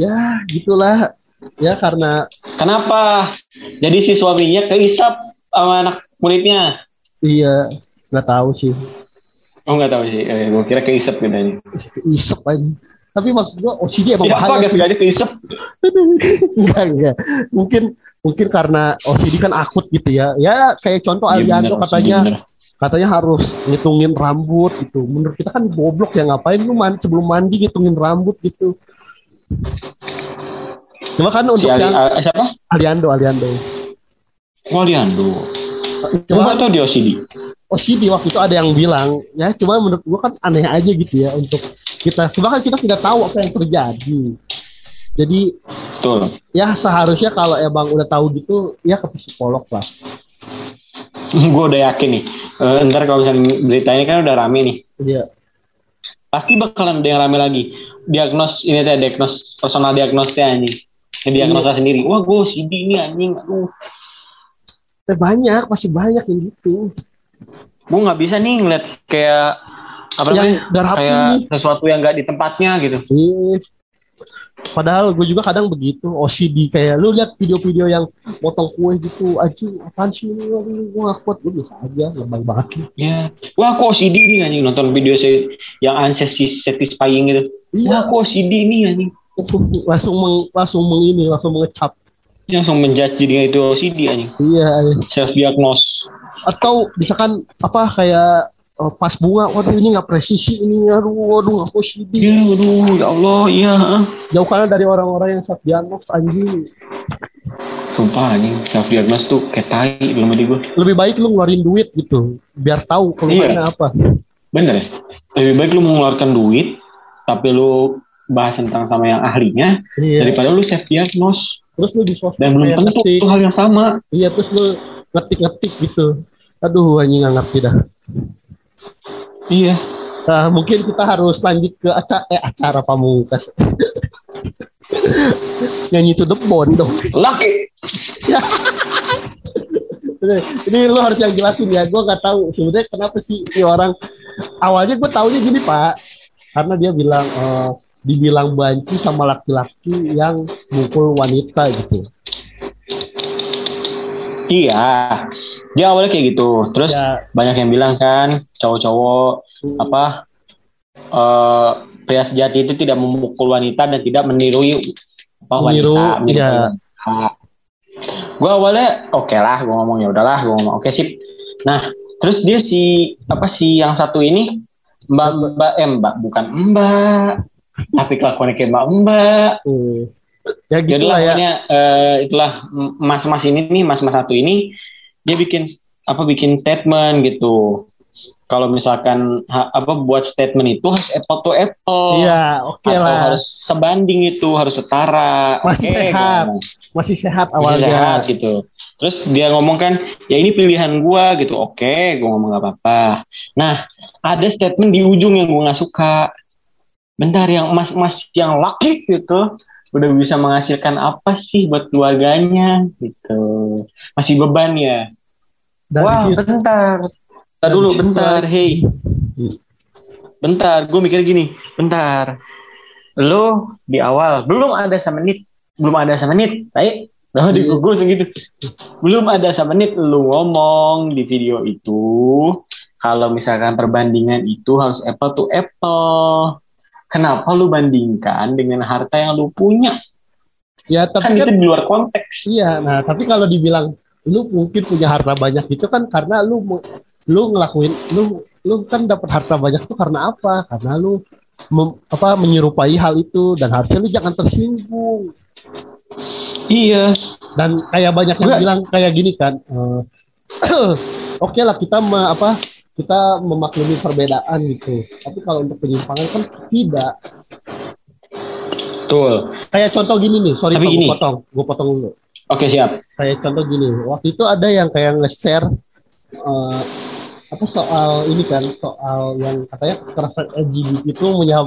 ya gitulah ya karena Kenapa? Jadi si suaminya keisap sama anak muridnya. iya nggak tahu sih Oh nggak tahu sih, eh, gue kira keisap gitu aja. isep aja tapi maksud gua OCD emang Ya apa bahaya gak sih sengaja keisap? enggak enggak mungkin mungkin karena OCD kan akut gitu ya ya kayak contoh Iya, Aliando bener, katanya bener. katanya harus ngitungin rambut gitu menurut kita kan goblok ya ngapain lu mandi sebelum mandi ngitungin rambut gitu cuma kan Si untuk Ali, yang ah, siapa? Aliando Aliando Oh Liando. cuma tuh di OCD. OCD waktu itu ada yang bilang ya cuma menurut gua kan aneh aja gitu ya untuk kita cuma kan kita tidak tahu apa yang terjadi jadi Betul. ya seharusnya kalau emang udah tahu gitu ya ke psikolog lah gue udah yakin nih. Eh, ntar kalau misalnya beritanya kan udah rame nih. Iya. Pasti bakalan ada yang rame lagi. Diagnos ini teh diagnos personal diagnosnya anjing. Yang diagnosa sendiri. Wah gue OCD ini anjing. Aduh. Eh, banyak masih banyak yang gitu Gue nggak bisa nih ngeliat kayak apa yang namanya? gak rapi Kayak nih sesuatu yang nggak di tempatnya gitu. Iya. Padahal gue juga kadang begitu OCD kayak lu lihat video-video yang potong kue gitu aja apaan sih ini gue gak kuat gue biasa aja lebay banget Ya. Wah kok OCD nih anjing nonton video saya yang unsatisfying gitu. Wah iya kok OCD nih anjing. Langsung meng, langsung meng ini langsung mengecap Langsung menjudge jadi itu OCD anjing. iya iya. Self diagnose. atau misalkan apa kayak eh, pas bunga waduh ini nggak presisi ini aduh waduh aku OCD Ya aduh ya Allah iya. jauhkanlah dari orang-orang yang self diagnose anjing Sumpah anjing self diagnose tuh kayak tai belum di gue. lebih baik lu ngeluarin duit gitu biar tahu keluhannya apa Bener ya? Lebih baik lu mengeluarkan duit tapi lu bahas tentang sama yang ahlinya iya daripada lu self diagnose terus lu di sosmed dan belum tentu itu hal yang sama. iya terus lu ngetik-ngetik gitu aduh anjing nggak ngerti dah Iya. Nah, mungkin kita harus lanjut ke acara, eh, acara pamungkas. Nyanyi to the bone dong. Laki. Ini, ini lo harus yang jelasin ya. Gue nggak tahu sebenarnya kenapa sih ini orang. Awalnya gue taunya gini pak, karena dia bilang eh, dibilang banci sama laki-laki yang mukul wanita gitu. Iya. Dia awalnya kayak gitu. Terus Ya, banyak yang bilang kan cowok-cowok apa eh pria sejati itu tidak memukul wanita dan tidak meniru apa Meniru, wanita meniru iya. wanita. Gue awalnya oke lah, gue ngomong ya udahlah, gue ngomong oke sip. Nah, terus dia si apa sih yang satu ini mbak mbak eh mbak bukan mbak, tapi kelakuannya kayak mbak mbak. hmm. ya gitu Jadi lah ya. pokoknya eh, itulah mas-mas ini nih, mas-mas satu ini dia bikin apa bikin statement gitu. Kalau misalkan ha- apa buat statement itu harus apple to apple. Iya, oke atau lah. harus sebanding itu, harus setara. Masih Oke, sehat ngomong. Masih sehat Masih awalnya. sehat gitu. Terus dia ngomong kan, ya ini pilihan gua gitu. Oke, gua ngomong gak apa-apa. Nah, ada statement di ujung yang gua nggak suka. Bentar, yang emas-emas yang laki gitu, udah bisa menghasilkan apa sih buat keluarganya gitu. Masih beban ya. Dari Wah, situ bentar. Bentar dulu, bentar. Hey, bentar. Gue mikir gini, bentar. Lo di awal belum ada semenit, belum ada semenit. Baik, Nah, di Iya. Google segitu. Belum ada semenit lu ngomong di video itu kalau misalkan perbandingan itu harus apple to apple. Kenapa lu bandingkan dengan harta yang lu punya? ya Kan tapi itu kan di luar konteks. iya nah tapi kalau dibilang lu mungkin punya harta banyak itu kan karena lu lu ngelakuin lu lu kan dapat harta banyak itu karena apa karena lu mem- apa menyerupai hal itu dan harusnya lu jangan tersinggung Iya. dan kayak banyak yang Enggak. bilang kayak gini kan eh, oke lah kita me- apa kita memaklumi perbedaan gitu tapi kalau untuk penyimpangan kan tidak Betul. kayak contoh gini nih sorry Tapi gue potong gue potong dulu Oke, siap. kayak contoh gini waktu itu ada yang kayak nge-share eh, apa soal ini kan soal yang katanya kekerasan LGBT itu punya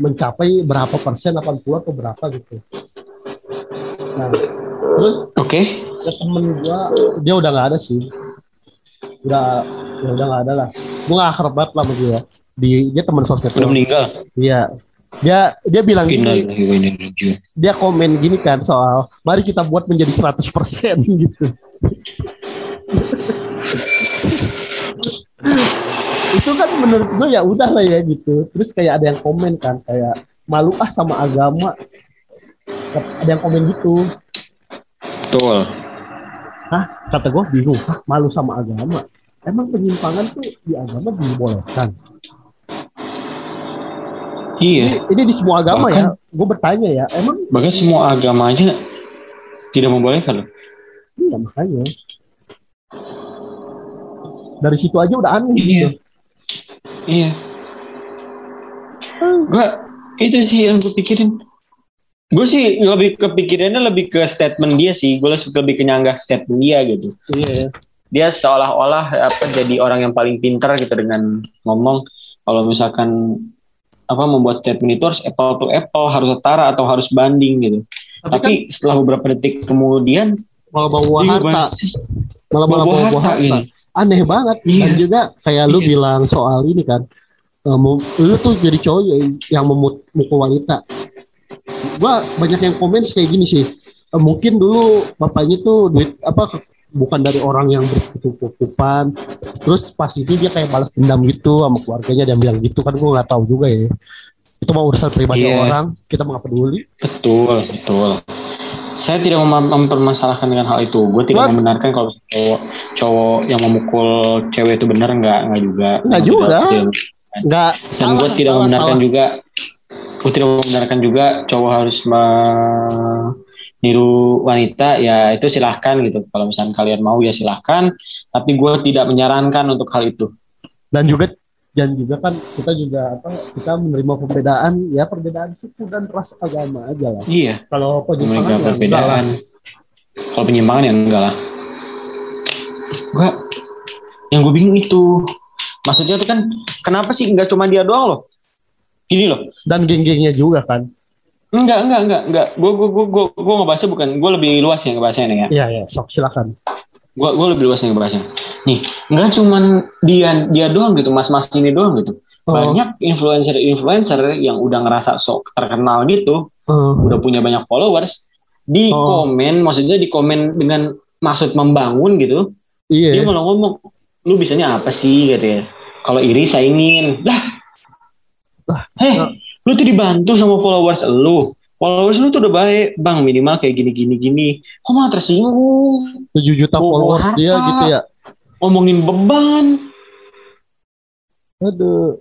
mencapai berapa persen 80 atau berapa gitu nah terus Oke. ya temen gua dia udah nggak ada sih udah ya udah nggak ada lah gua nggak akrab banget lah sama dia di dia teman sosmed Udah meninggal. iya dia dia bilang gini dia komen gini kan soal mari kita buat menjadi 100% gitu. itu kan menurut gue ya udah lah ya gitu. Terus kayak ada yang komen kan kayak malu ah sama agama. Ada yang komen gitu. Betul. Kata gue bingung, Hah, malu sama agama. Emang penyimpangan tuh di agama dibolehkan. Iya. Ini, ini di semua agama ya. Gue bertanya ya, emang Bahkan semua agama aja tidak membolehkan loh. iya makanya. Dari situ aja udah aneh Iya. gitu. Iya. Gua itu sih yang gue pikirin. Gue sih lebih kepikirannya lebih ke statement dia sih. Gue lebih kenyanggah statement dia gitu. Iya. Dia seolah-olah apa jadi orang yang paling pintar gitu dengan ngomong kalau misalkan apa membuat statement itu harus apple to apple, harus setara atau harus banding gitu. Tapi, Tapi setelah beberapa detik kemudian kan malah bawa dia harta, malah malah bawa bawa, harta harta. Aneh banget. Iya. Dan juga kayak lu Iya. bilang soal ini kan, eh, lu tuh jadi cowok yang- memukul wanita. Gua banyak yang komen kayak gini sih. Eh, mungkin dulu bapaknya tuh duit apa bukan dari orang yang berkecukupan. Terus pas itu dia kayak balas dendam gitu sama keluarganya dan bilang gitu kan gua nggak tahu juga ya. Itu mah urusan pribadi Iya. orang, kita mah nggak peduli. Betul, betul. Saya tidak mem- mempermasalahkan dengan hal itu. Gue tidak What? membenarkan kalau cowok cowok yang memukul cewek itu benar enggak, enggak juga. Nggak juga. Nggak Dan gue tidak salah, membenarkan salah. juga, tidak membenarkan juga cowok harus me- niru wanita ya itu silahkan gitu. Kalau misalnya kalian mau ya silahkan. Tapi gue tidak menyarankan untuk hal itu. Dan juga dan juga kan kita juga apa kita menerima perbedaan ya perbedaan suku dan ras agama aja lah. Iya. Kalau penyimpangan ya perbedaan. kalau penyimpangan ya enggak lah. Gue yang gue bingung itu. Maksudnya tuh kan kenapa sih nggak cuma dia doang loh gini loh. Dan geng-gengnya juga kan? Enggak enggak enggak enggak. Gue gue gue gue gue ngebahasnya bukan gue lebih luas ya ngebahasnya nih ya. Iya ya sok silakan. Gue gue lebih luas nih ngebahasnya nih nggak cuman dia dia doang gitu mas mas ini doang gitu. Oh. banyak influencer influencer yang udah ngerasa sok terkenal gitu Eh, udah punya banyak followers di Oh. komen maksudnya di komen dengan maksud membangun gitu dia iya malah ngomong lu bisanya apa sih? Katanya kalau iri saingin. Lah Lah, heh nah. lu tuh dibantu sama followers lu. Followers lu tuh udah baik. Bang minimal kayak gini gini gini. Kok malah tersinggung? 7 juta Oh, followers dia harta. gitu ya. Ngomongin beban. Aduh.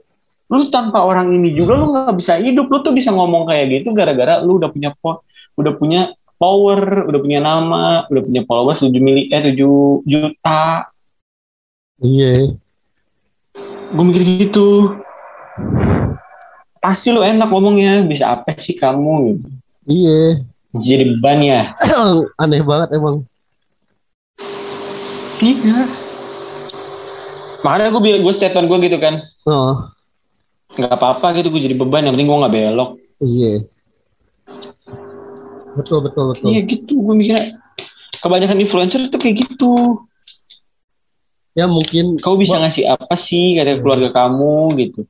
Lu tanpa orang ini juga lu nggak bisa hidup. Lu tuh bisa ngomong kayak gitu gara-gara lu udah punya po udah punya power udah punya nama udah punya followers 7 mili eh 7 juta. Iya. Gue mikir gitu pasti lu enak ngomongnya bisa apa sih kamu? Gitu. iya. Jadi beban ya. Aneh banget emang. Iya. Makanya gue bilang gue statement gue gitu kan. Oh. Nggak apa-apa gitu gue jadi beban yang penting gue nggak belok. Iya. Betul betul betul. Iya gitu gue mikirnya. Kebanyakan influencer tuh kayak gitu. Ya mungkin kau bisa ngasih apa sih kata keluarga kamu gitu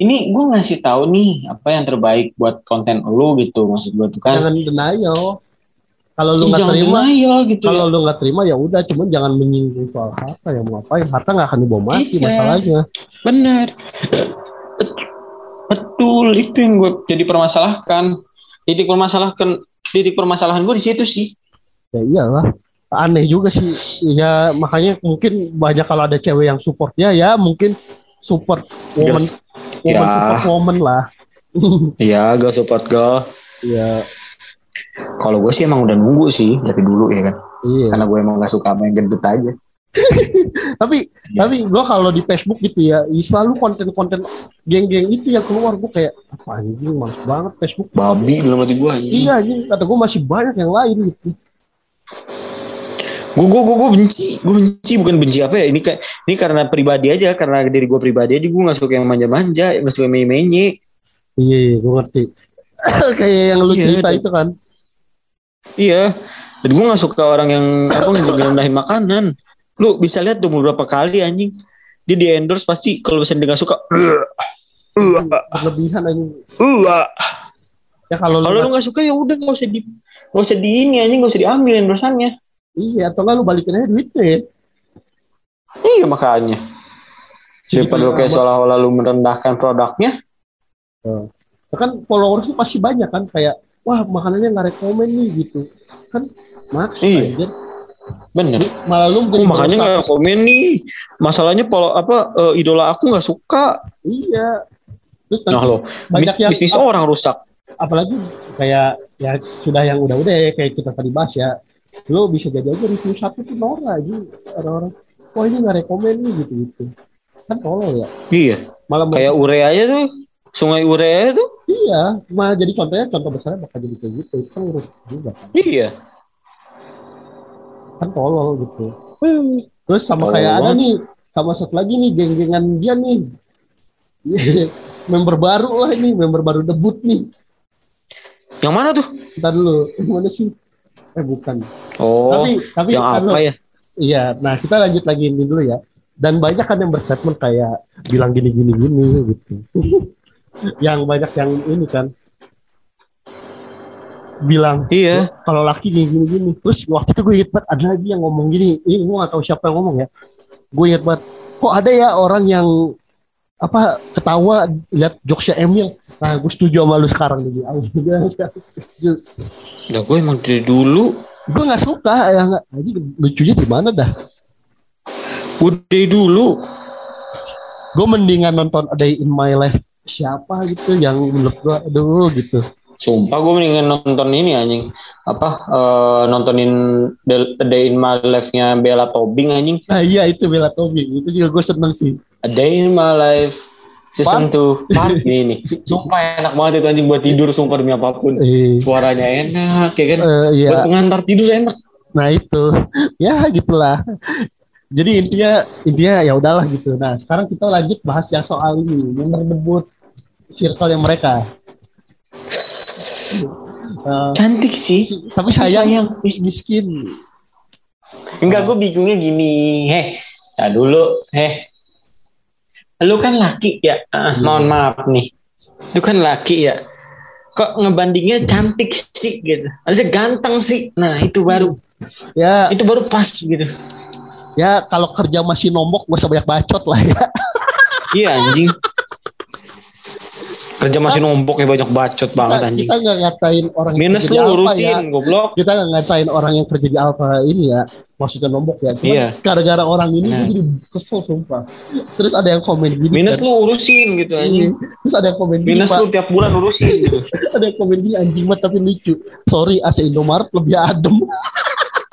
ini gue ngasih tahu nih apa yang terbaik buat konten lu gitu maksud gue tuh kan. Jangan denial. Kalau lu nggak terima denial gitu kalau ya. lu nggak terima ya udah cuman jangan menyinggung soal harta ya mau ngapain? Harta nggak akan dibawa mati Iya. masalahnya. Benar betul itu yang gue jadi permasalahkan. Titik permasalahkan titik permasalahan gue di situ sih. Ya iyalah. Aneh juga sih. Ya makanya mungkin banyak kalau ada cewek yang support ya ya mungkin support woman Yes. Woman Ya. support woman lah Iya, gue support gue. ya Kalau gue sih emang udah nunggu sih dari dulu ya kan. iya Karena gue emang gak suka main gendut aja. tapi Iya. tapi gua kalau di Facebook gitu ya selalu konten-konten geng-geng itu yang keluar gua kayak apa anjing males banget Facebook Babi dalam hati gue iya anjing kata gua masih banyak yang lain gitu Gue gue gue benci, gue benci bukan benci apa ya? Ini kayak ini karena pribadi aja, karena diri gue pribadi aja gue gak suka yang manja-manja, gak suka yang menye-menye. iya iya gua ngerti kayak yang lu Iya, cerita dan- itu kan Iya. Dan gue gak suka orang yang apa ngerendahin makanan. Lu bisa lihat tuh beberapa kali anjing. Dia di endorse pasti kalau misalnya dia gak suka. "Uh, uh, berlebihan anjing uh." ya kalau lu Kalau lu nggak- nggak suka ya udah nggak usah di nggak usah di ini aja nggak usah diambil endorsannya. Iya atau nggak lu balikin aja duitnya ya Iya makanya. Daripada lu kayak seolah-olah lu merendahkan produknya. Ya kan followersnya pasti banyak kan kayak wah makanannya nggak rekomen nih gitu kan maksa Iya. anjir. Bener. malah lu Aku makanya nggak komen nih. Masalahnya kalau apa eh, idola aku nggak suka. iya terus Nah lo banyak bis- yang bisnis orang rusak. apalagi kayak ya sudah yang udah-udah ya, kayak kita tadi bahas ya lu bisa jadi aja review satu tuh norak aja orang-orang wah ini nggak rekomen nih gitu gitu kan tolol ya Iya. malah Kayak urea aja tuh. Sungai urea tuh. iya malah jadi contohnya contoh besarnya bakal jadi kayak gitu itu kan ngurus juga kan Iya. kan tolol gitu terus sama Tolol kayak ada nih sama satu lagi nih geng-gengan dia nih member baru lah ini member baru debut nih Yang mana tuh? Ntar dulu mana sih eh bukan. Oh. tapi tapi yang kan apa ya? iya nah kita lanjut lagi ini dulu ya. Dan banyak kan yang berstatement kayak bilang gini gini gini gitu. Yang banyak yang ini kan. Bilang Iya. kalau laki gini gini gini terus waktu itu gue inget banget ada lagi yang ngomong gini. Ini gue gak tahu siapa yang ngomong ya. Gue inget banget kok ada ya orang yang apa ketawa lihat jokesnya Emil nah gue setuju sama lu sekarang gue setuju Udah gue emang dari dulu. gue nggak suka ya nggak jadi lucunya di mana dah Gue dari dulu. gue mendingan nonton A Day in My Life siapa gitu yang menurut gue aduh gitu Sumpah gue mendingan nonton ini anjing. Apa eh, nontonin The Day in My Life-nya Bella Tobing anjing. Nah iya itu Bella Tobing. Itu juga gue seneng sih. A Day in My Life season 2 part ini. Sumpah enak banget itu anjing buat tidur sumpah demi apa pun. Eh, Suaranya enak ya kan. eh, iya. Buat pengantar tidur enak. Nah itu. Ya gitulah. Jadi intinya intinya ya udahlah gitu. Nah sekarang kita lanjut bahas yang soal ini yang merebut circle yang mereka. Eh, Cantik sih. tapi sayang mis- miskin. Enggak, gue bingungnya gini. Heh, nah dulu. Heh, lu kan laki ya. Ah, Hmm. mohon maaf nih. Lu kan laki ya. Kok ngebandingnya cantik sih gitu. Harusnya ganteng sih. Nah itu baru, Ya itu baru pas gitu. ya kalau kerja masih nombok gak usah banyak bacot lah ya. Iya anjing. Kerja masih nombok ya banyak bacot banget Kita- anjing. Kita nggak ngatain orang yang Minus kerja di lu urusin, ya. goblok. Kita nggak ngatain orang yang kerja di Alfa ini ya. Maksudnya nombok ya. Iya. gara-gara orang ini Nah. jadi kesel sumpah. Terus ada yang komen gini. Minus kan. lu urusin gitu Iya. anjing. Terus ada yang komen gini, Minus lu tiap bulan urusin gitu. Ada yang komen gini anjing banget tapi lucu. Sorry AC Indomaret lebih adem.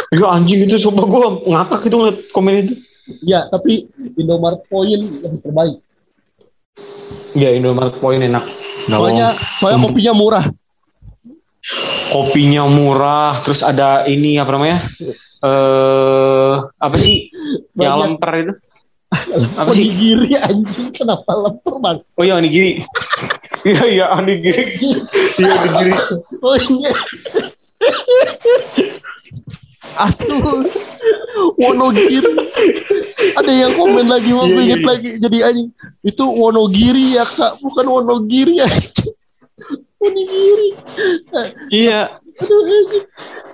Ya anjing itu sumpah gue ngakak itu ngeliat komen itu. ya, tapi Indomaret Point lebih terbaik. Ya Indomaret Point enak. Nggak Soalnya, soalnya kopinya murah. kopinya murah terus ada ini apa namanya eh apa sih yang Banyak. lemper itu apa sih Onigiri anjing kenapa lemper bang? oh iya onigiri iya iya onigiri iya onigiri Oh iya. Asul Wonogiri. Ada yang komen lagi Mau Iya, iya, inget iya. lagi. Jadi anjing Itu Wonogiri ya kak. Bukan Wonogiri ya. Onigiri iya. Aduh anjing.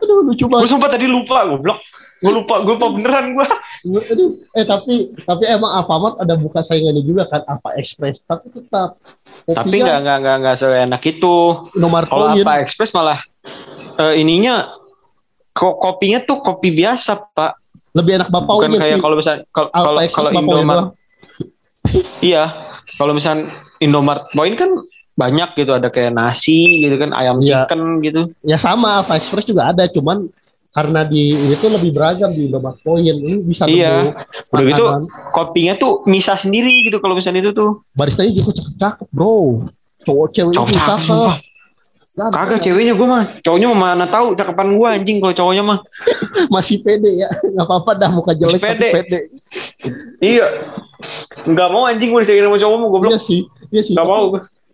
Aduh lucu gue banget sumpah tadi lupa goblok. Gue lupa gue lupa beneran gue Aduh, Eh tapi Tapi emang Alfamart ada buka saingannya juga kan? Apa Express? Tapi tetap. Tapi nggak nggak nggak nggak seenak itu. Nomor kalau apa express malah eh, ininya kok kopinya tuh kopi biasa pak Lebih enak bapak bukan kayak kalau misal kalau kalau Indomaret Iya, kalau misal Indomaret Point kan banyak gitu ada kayak nasi gitu kan ayam Iya. chicken gitu. ya sama Alpha Express juga ada cuman karena di ini tuh lebih beragam di Indomaret Point ini bisa Iya. Udah gitu kopinya tuh misah sendiri gitu kalau misalnya itu tuh. baristanya juga cakep-cakep bro cowok cewek itu cakep, cakep Kagak ceweknya gue mah, cowoknya mah mana tahu cakepan gue anjing kalau cowoknya mah. masih pede ya nggak apa-apa dah muka jelek Masih pede. pede Iya. Enggak mau anjing gue disayangin sama cowok mau iya goblok. sih iya sih Enggak tapi, mau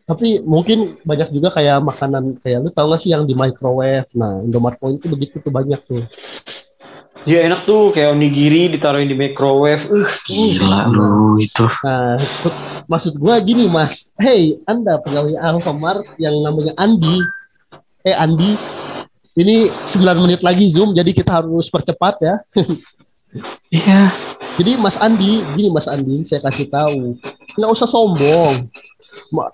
tapi mungkin banyak juga kayak makanan kayak lu tau gak sih yang di microwave nah Indomaret Point itu begitu tuh banyak tuh Ya enak tuh kayak onigiri ditaruhin di microwave. Uh, gila lu itu. Nah, maksud- gua gini mas, hey anda pegawai Alfamart yang namanya Andi, eh Andi, ini 9 menit lagi zoom, jadi kita harus percepat ya. Iya. Jadi Mas Andi, gini Mas Andi, saya kasih tahu, nggak usah sombong.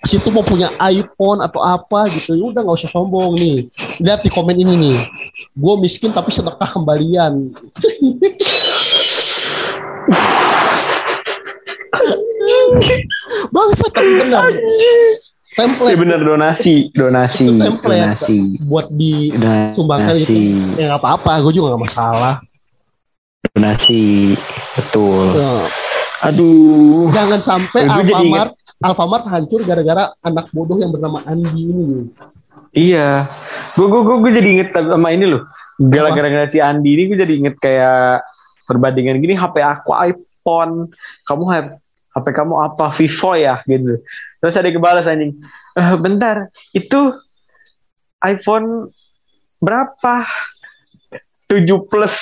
Situ mau punya iPhone atau apa gitu, ya udah nggak usah sombong nih. Lihat di komen ini nih, gue miskin tapi sedekah kembalian. Bangsa tapi benar. Ya Template bener donasi, donasi, Itu template. donasi, buat disumbangkan donasi, gitu. Ya nggak apa-apa, gue juga nggak masalah. donasi, betul. Ya, Aduh, Jangan sampai Alfamart Alfamart hancur gara-gara anak bodoh yang bernama Andi ini. iya. Gue gue gue jadi inget sama ini loh. Gara-gara si Andi ini gue jadi inget kayak perbandingan gini HP aku iPhone, kamu HP, kamu apa Vivo ya gitu. Terus ada kebalas anjing. "Eh, bentar, itu iPhone berapa? 7 plus.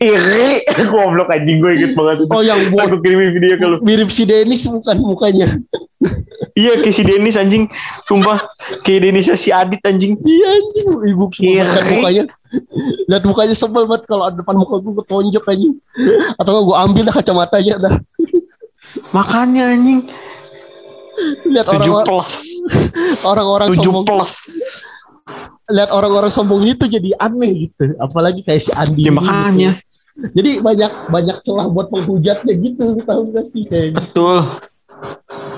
Iri, goblok anjing gue inget banget itu. Oh yang buat gue kirimin video ke lu. mirip si Denis bukan mukanya. Iya kayak si Denis anjing Sumpah Kayak Denisnya si Adit anjing Iya anjing, ibu semua mukanya. Lihat mukanya sebel banget kalau ada depan muka gue ketonjok anjing. Atau gue ambil dah kacamatanya dah. Makanya anjing Lihat 7 orang-orang plus orang-orang 7 sombong. plus Lihat orang-orang sombong itu jadi aneh gitu. Apalagi kayak si Andi. Ya makanya gitu. Jadi banyak banyak celah buat menghujatnya gitu, tahu gak sih kayak. Betul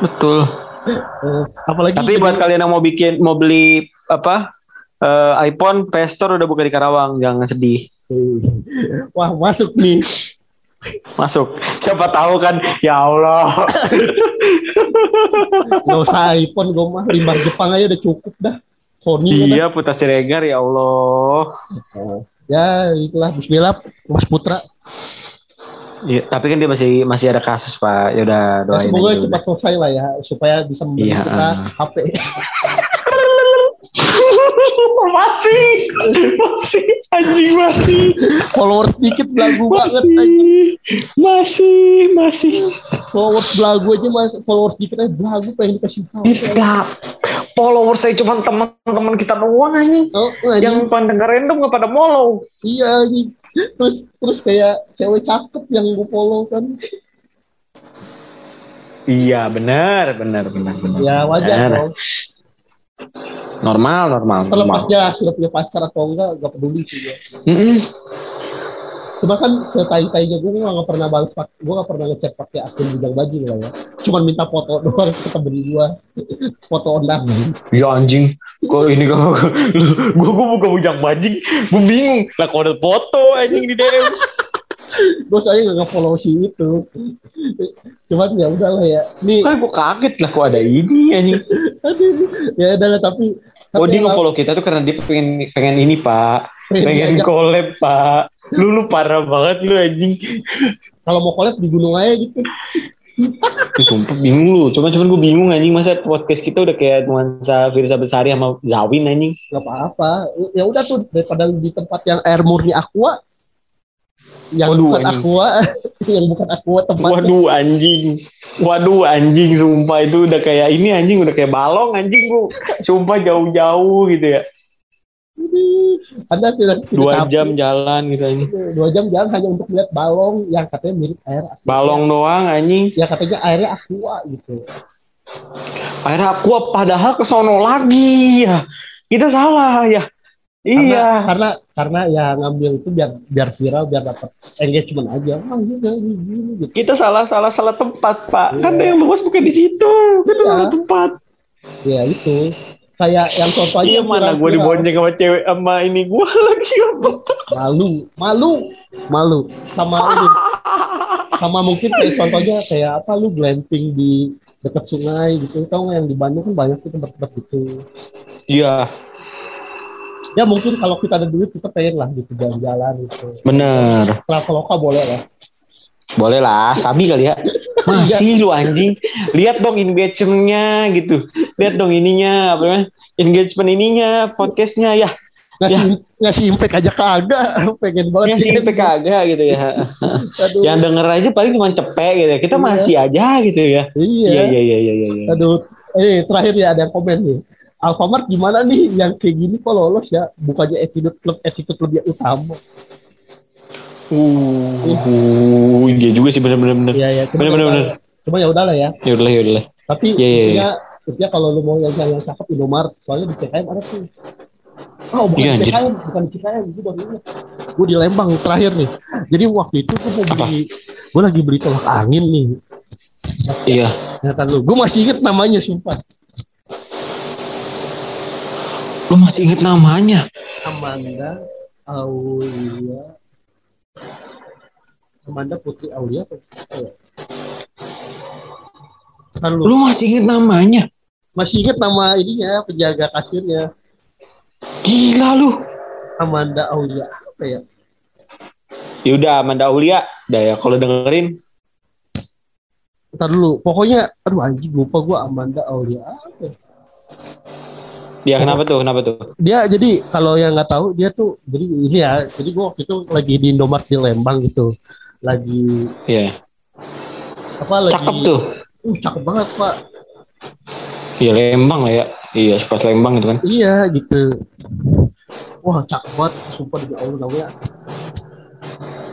Betul Eh, apalagi Tapi jadi- buat kalian yang mau bikin Mau beli apa eh, iPhone Play Store udah buka di Karawang, jangan sedih. Wah, masuk nih. Masuk. Siapa tahu kan, ya Allah. Gak usah iPhone gue mah limbar Jepang aja udah cukup dah. Sony iya, Putra Siregar ya Allah. Ya, itulah bismillah Mas Putra. Iya, tapi kan dia masih masih ada kasus Pak. Ya udah Ya, doain semoga aja cepat selesai lah ya supaya bisa membeli Iya. kita HP. mati, mati, anjing mati, Followers dikit belagu banget anjing. masih, masih. Followers belagu aja mas followers dikit aja belagu pengen dikasih HP. Gila, follower saya cuma teman-teman kita doang anjing. Oh, anjing. Yang pendengar random nggak pada follow. Iya anjing. Terus terus kayak cewek cakep yang gue follow kan. Iya, benar, benar, benar, benar. Ya wajar Benar. dong. Normal, normal, Terlepas dia sudah punya pacar atau enggak, gak peduli sih ya. Mm-mm. Cuma kan setai-tainya gue gak pernah balas pak, gue gak pernah ngechat pakai akun bujang baju lah ya. Cuman minta foto doang ke temen gue, foto online. Ya anjing, kok ini kok gue gue buka bujang bajing, gue bingung. Lah kok ada foto anjing di DM. Gue soalnya gak nge-follow si itu. Cuman ya udahlah ya. Nih, Kan gue kaget lah kok ada ini anjing. ya udahlah tapi. Oh tapi dia emang nge-follow kita tuh karena dia pengen pengen ini pak, pengen collab pak. Lu lu parah banget lu anjing. Kalau mau collab di gunung aja gitu. Ih, sumpah bingung lu. Cuma cuman gue bingung anjing masa podcast kita udah kayak nuansa Firza Besari sama Zawin anjing. Gak apa-apa. Ya udah tuh daripada di tempat yang air murni aqua. Yang Waduh, bukan anjing. aqua, yang bukan aqua tempatnya. Waduh anjing. Waduh anjing sumpah itu udah kayak ini anjing udah kayak balong anjing lu. Sumpah jauh-jauh gitu ya. Anda tidak tidak Dua capek. jam jalan gitu anjing. dua jam jalan hanya untuk melihat balong yang katanya mirip air aqua. Balong doang anjing. ya katanya airnya aqua gitu Akhirnya aku padahal ke sono lagi ya. Kita salah ya. Iya. karena karena ya ngambil itu biar biar viral biar dapat engagement aja ah iya gini, gini, gitu Kita salah salah salah tempat pak. Iya. Kan yang luas bukan di situ. Kan Iya. salah tempat. ya itu kayak yang contoh aja Iya mana gue dibonceng sama cewek sama ini gue lagi apa? malu malu malu sama ini sama mungkin kayak contohnya kayak apa lu glamping di dekat sungai gitu tau nggak yang di Bandung kan banyak tuh tempat-tempat gitu Iya ya mungkin kalau kita ada duit kita pengen lah gitu jalan-jalan gitu bener. traveloka boleh lah Boleh lah, sabi kali ya. Masih lu anjing. Lihat dong engagementnya gitu. Lihat dong ininya apa namanya? Engagement ininya, podcastnya ya. ngasih ngasih impact aja kagak pengen banget Ngasih impact kagak gitu ya. aduh Yang denger aja paling cuma cepet gitu ya. Kita Iya. masih aja gitu ya. iya Iya iya iya iya iya. iya. aduh eh terakhir ya ada yang komen nih Alfamart gimana nih yang kayak gini kok lolos ya bukannya attitude klub attitude lebih utama Uh, uh, dia juga sih bener-bener bener. iya ya cuma Bener, bener, ya cuma ya udahlah ya Ya udahlah ya udahlah. tapi Iya, iya, intinya intinya kalau lu mau yang yang cakep Indomaret soalnya di CKM ada tuh Oh, bukan Iya, di. CKM, bukan di CKM, gue baru ingat. Gue di Lembang terakhir nih. Jadi waktu itu gue mau beli, gue lagi beli tolak angin nih. Iya. Ternyata lu, gue masih inget namanya sumpah. Lu masih inget namanya? Amanda Aulia Amanda Putri Aulia apa? ya? Kan lu masih inget namanya? masih inget nama ininya penjaga kasirnya Gila lu. Amanda Aulia apa ya? Ya udah Amanda Aulia. Dah ya kalau dengerin Ntar dulu, pokoknya aduh anjing lupa gue Amanda Aulia apa ya? Dia kenapa tuh? Kenapa tuh? Dia jadi kalau yang nggak tahu dia tuh jadi ini ya, jadi gue waktu itu lagi di Indomaret di Lembang gitu. Lagi Iya. apa lagi Cakep tuh. Uh, cakep banget, Pak. Iya Lembang lah ya. Iya, pas Lembang gitu kan. Iya gitu. Wah cakep banget, sumpah demi Allah namanya.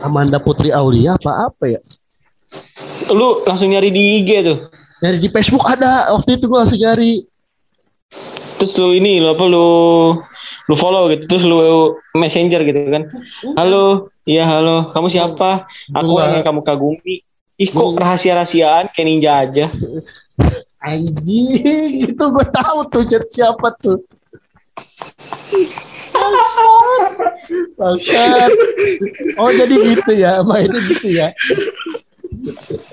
Amanda Putri Aulia apa apa ya? Lu langsung nyari di IG tuh. Nyari di Facebook ada, waktu itu gue langsung nyari. Terus lu ini lu apa lu lu follow gitu terus lu messenger gitu kan. Halo, iya halo. Kamu siapa? Aku yang kamu kagumi. Ih kok Gua- rahasia-rahasiaan kayak ninja aja. Anjing, itu gue tahu tuh chat siapa tuh. Bangsat. Oh jadi gitu ya, mainnya gitu ya.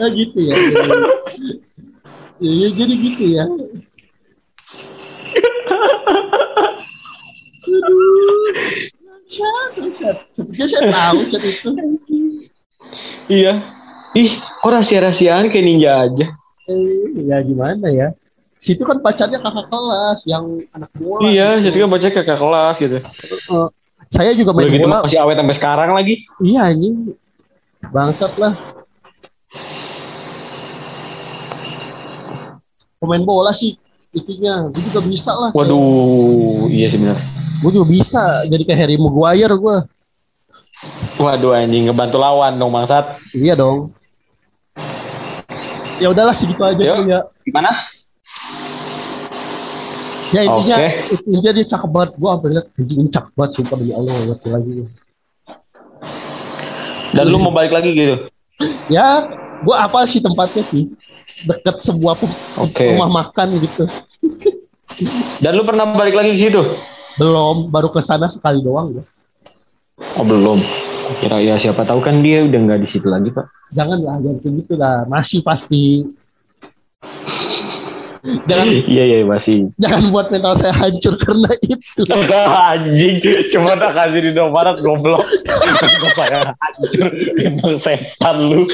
Oh gitu ya. Iya jadi gitu ya. Sepertinya saya tahu chat itu. Iya. Ih, kok rahasia-rahasiaan kayak ninja aja. Eh, ya gimana ya? Situ kan pacarnya kakak kelas yang anak bola. Iya, gitu. jadi kan baca kakak kelas gitu. Eh, saya juga Udah main gitu bola. masih awet sampai sekarang lagi. Iya anjing. Bangsat lah. Pemain bola sih itunya. Gue juga bisa lah. Waduh, iya sih benar. Gue juga bisa jadi kayak Harry Maguire gue. Waduh anjing ngebantu lawan dong bangsat. Iya dong. Ya udahlah segitu aja tuh ya. Gimana? Ya intinya Oke. intinya dia cakep banget. Gue sampai lihat anjing ini cakep banget sumpah demi Allah ngerti lagi. Dan lu mau balik lagi gitu. Ya, gue apa sih tempatnya sih? Deket sebuah Oke. rumah makan gitu. Dan lu pernah balik lagi ke situ? Belum, baru ke sana sekali doang ya. Oh belum. Kira ya siapa tahu kan dia udah nggak di situ lagi pak. Jangan lah, jangan kayak gitu lah. Masih pasti. jangan Iya iya masih. jangan buat mental saya hancur karena itu. anjing cuma tak kasih di Indomaret goblok saya hancur emang setan lu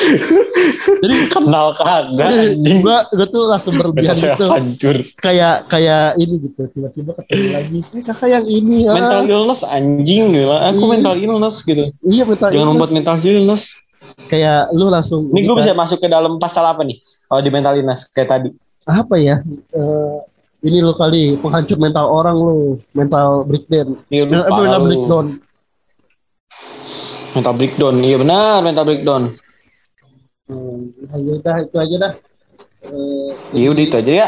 Jadi kenal kagak anjing gua gua tuh langsung berlebihan gitu. hancur Kayak kayak ini gitu. Tiba-tiba ketemu lagi. Eh, kakak yang ini ya. mental illness anjing gitu aku Iya. mental illness gitu Iya mental jangan illness. membuat mental illness kayak lu langsung ini gue bisa masuk ke dalam pasal apa nih kalau di mental illness kayak tadi apa ya? Eh, ini lo kali penghancur mental orang lu, mental breakdown. Iya, lupa mental breakdown. mental breakdown iya benar mental breakdown Hmm, ya udah itu aja dah. Eh, iya udah itu aja ya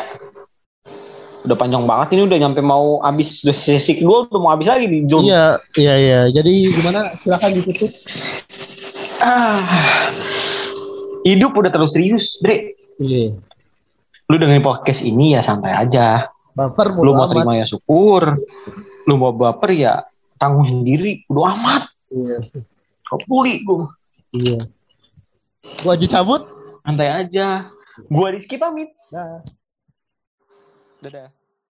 udah panjang banget ini udah nyampe mau habis udah sesi kedua udah mau habis lagi di Zoom iya, iya, iya. Jadi gimana? Silakan ditutup. Ah, hidup udah terlalu serius, Bre. Iya. Lu dengerin podcast ini ya santai aja. Baper Lu mau amat. terima ya syukur. Lu mau baper ya tanggung sendiri. Udah amat. Iya. Kau puli gua. Iya. Gua aja cabut. Santai aja. Gua Rizky pamit. Dah. Dadah.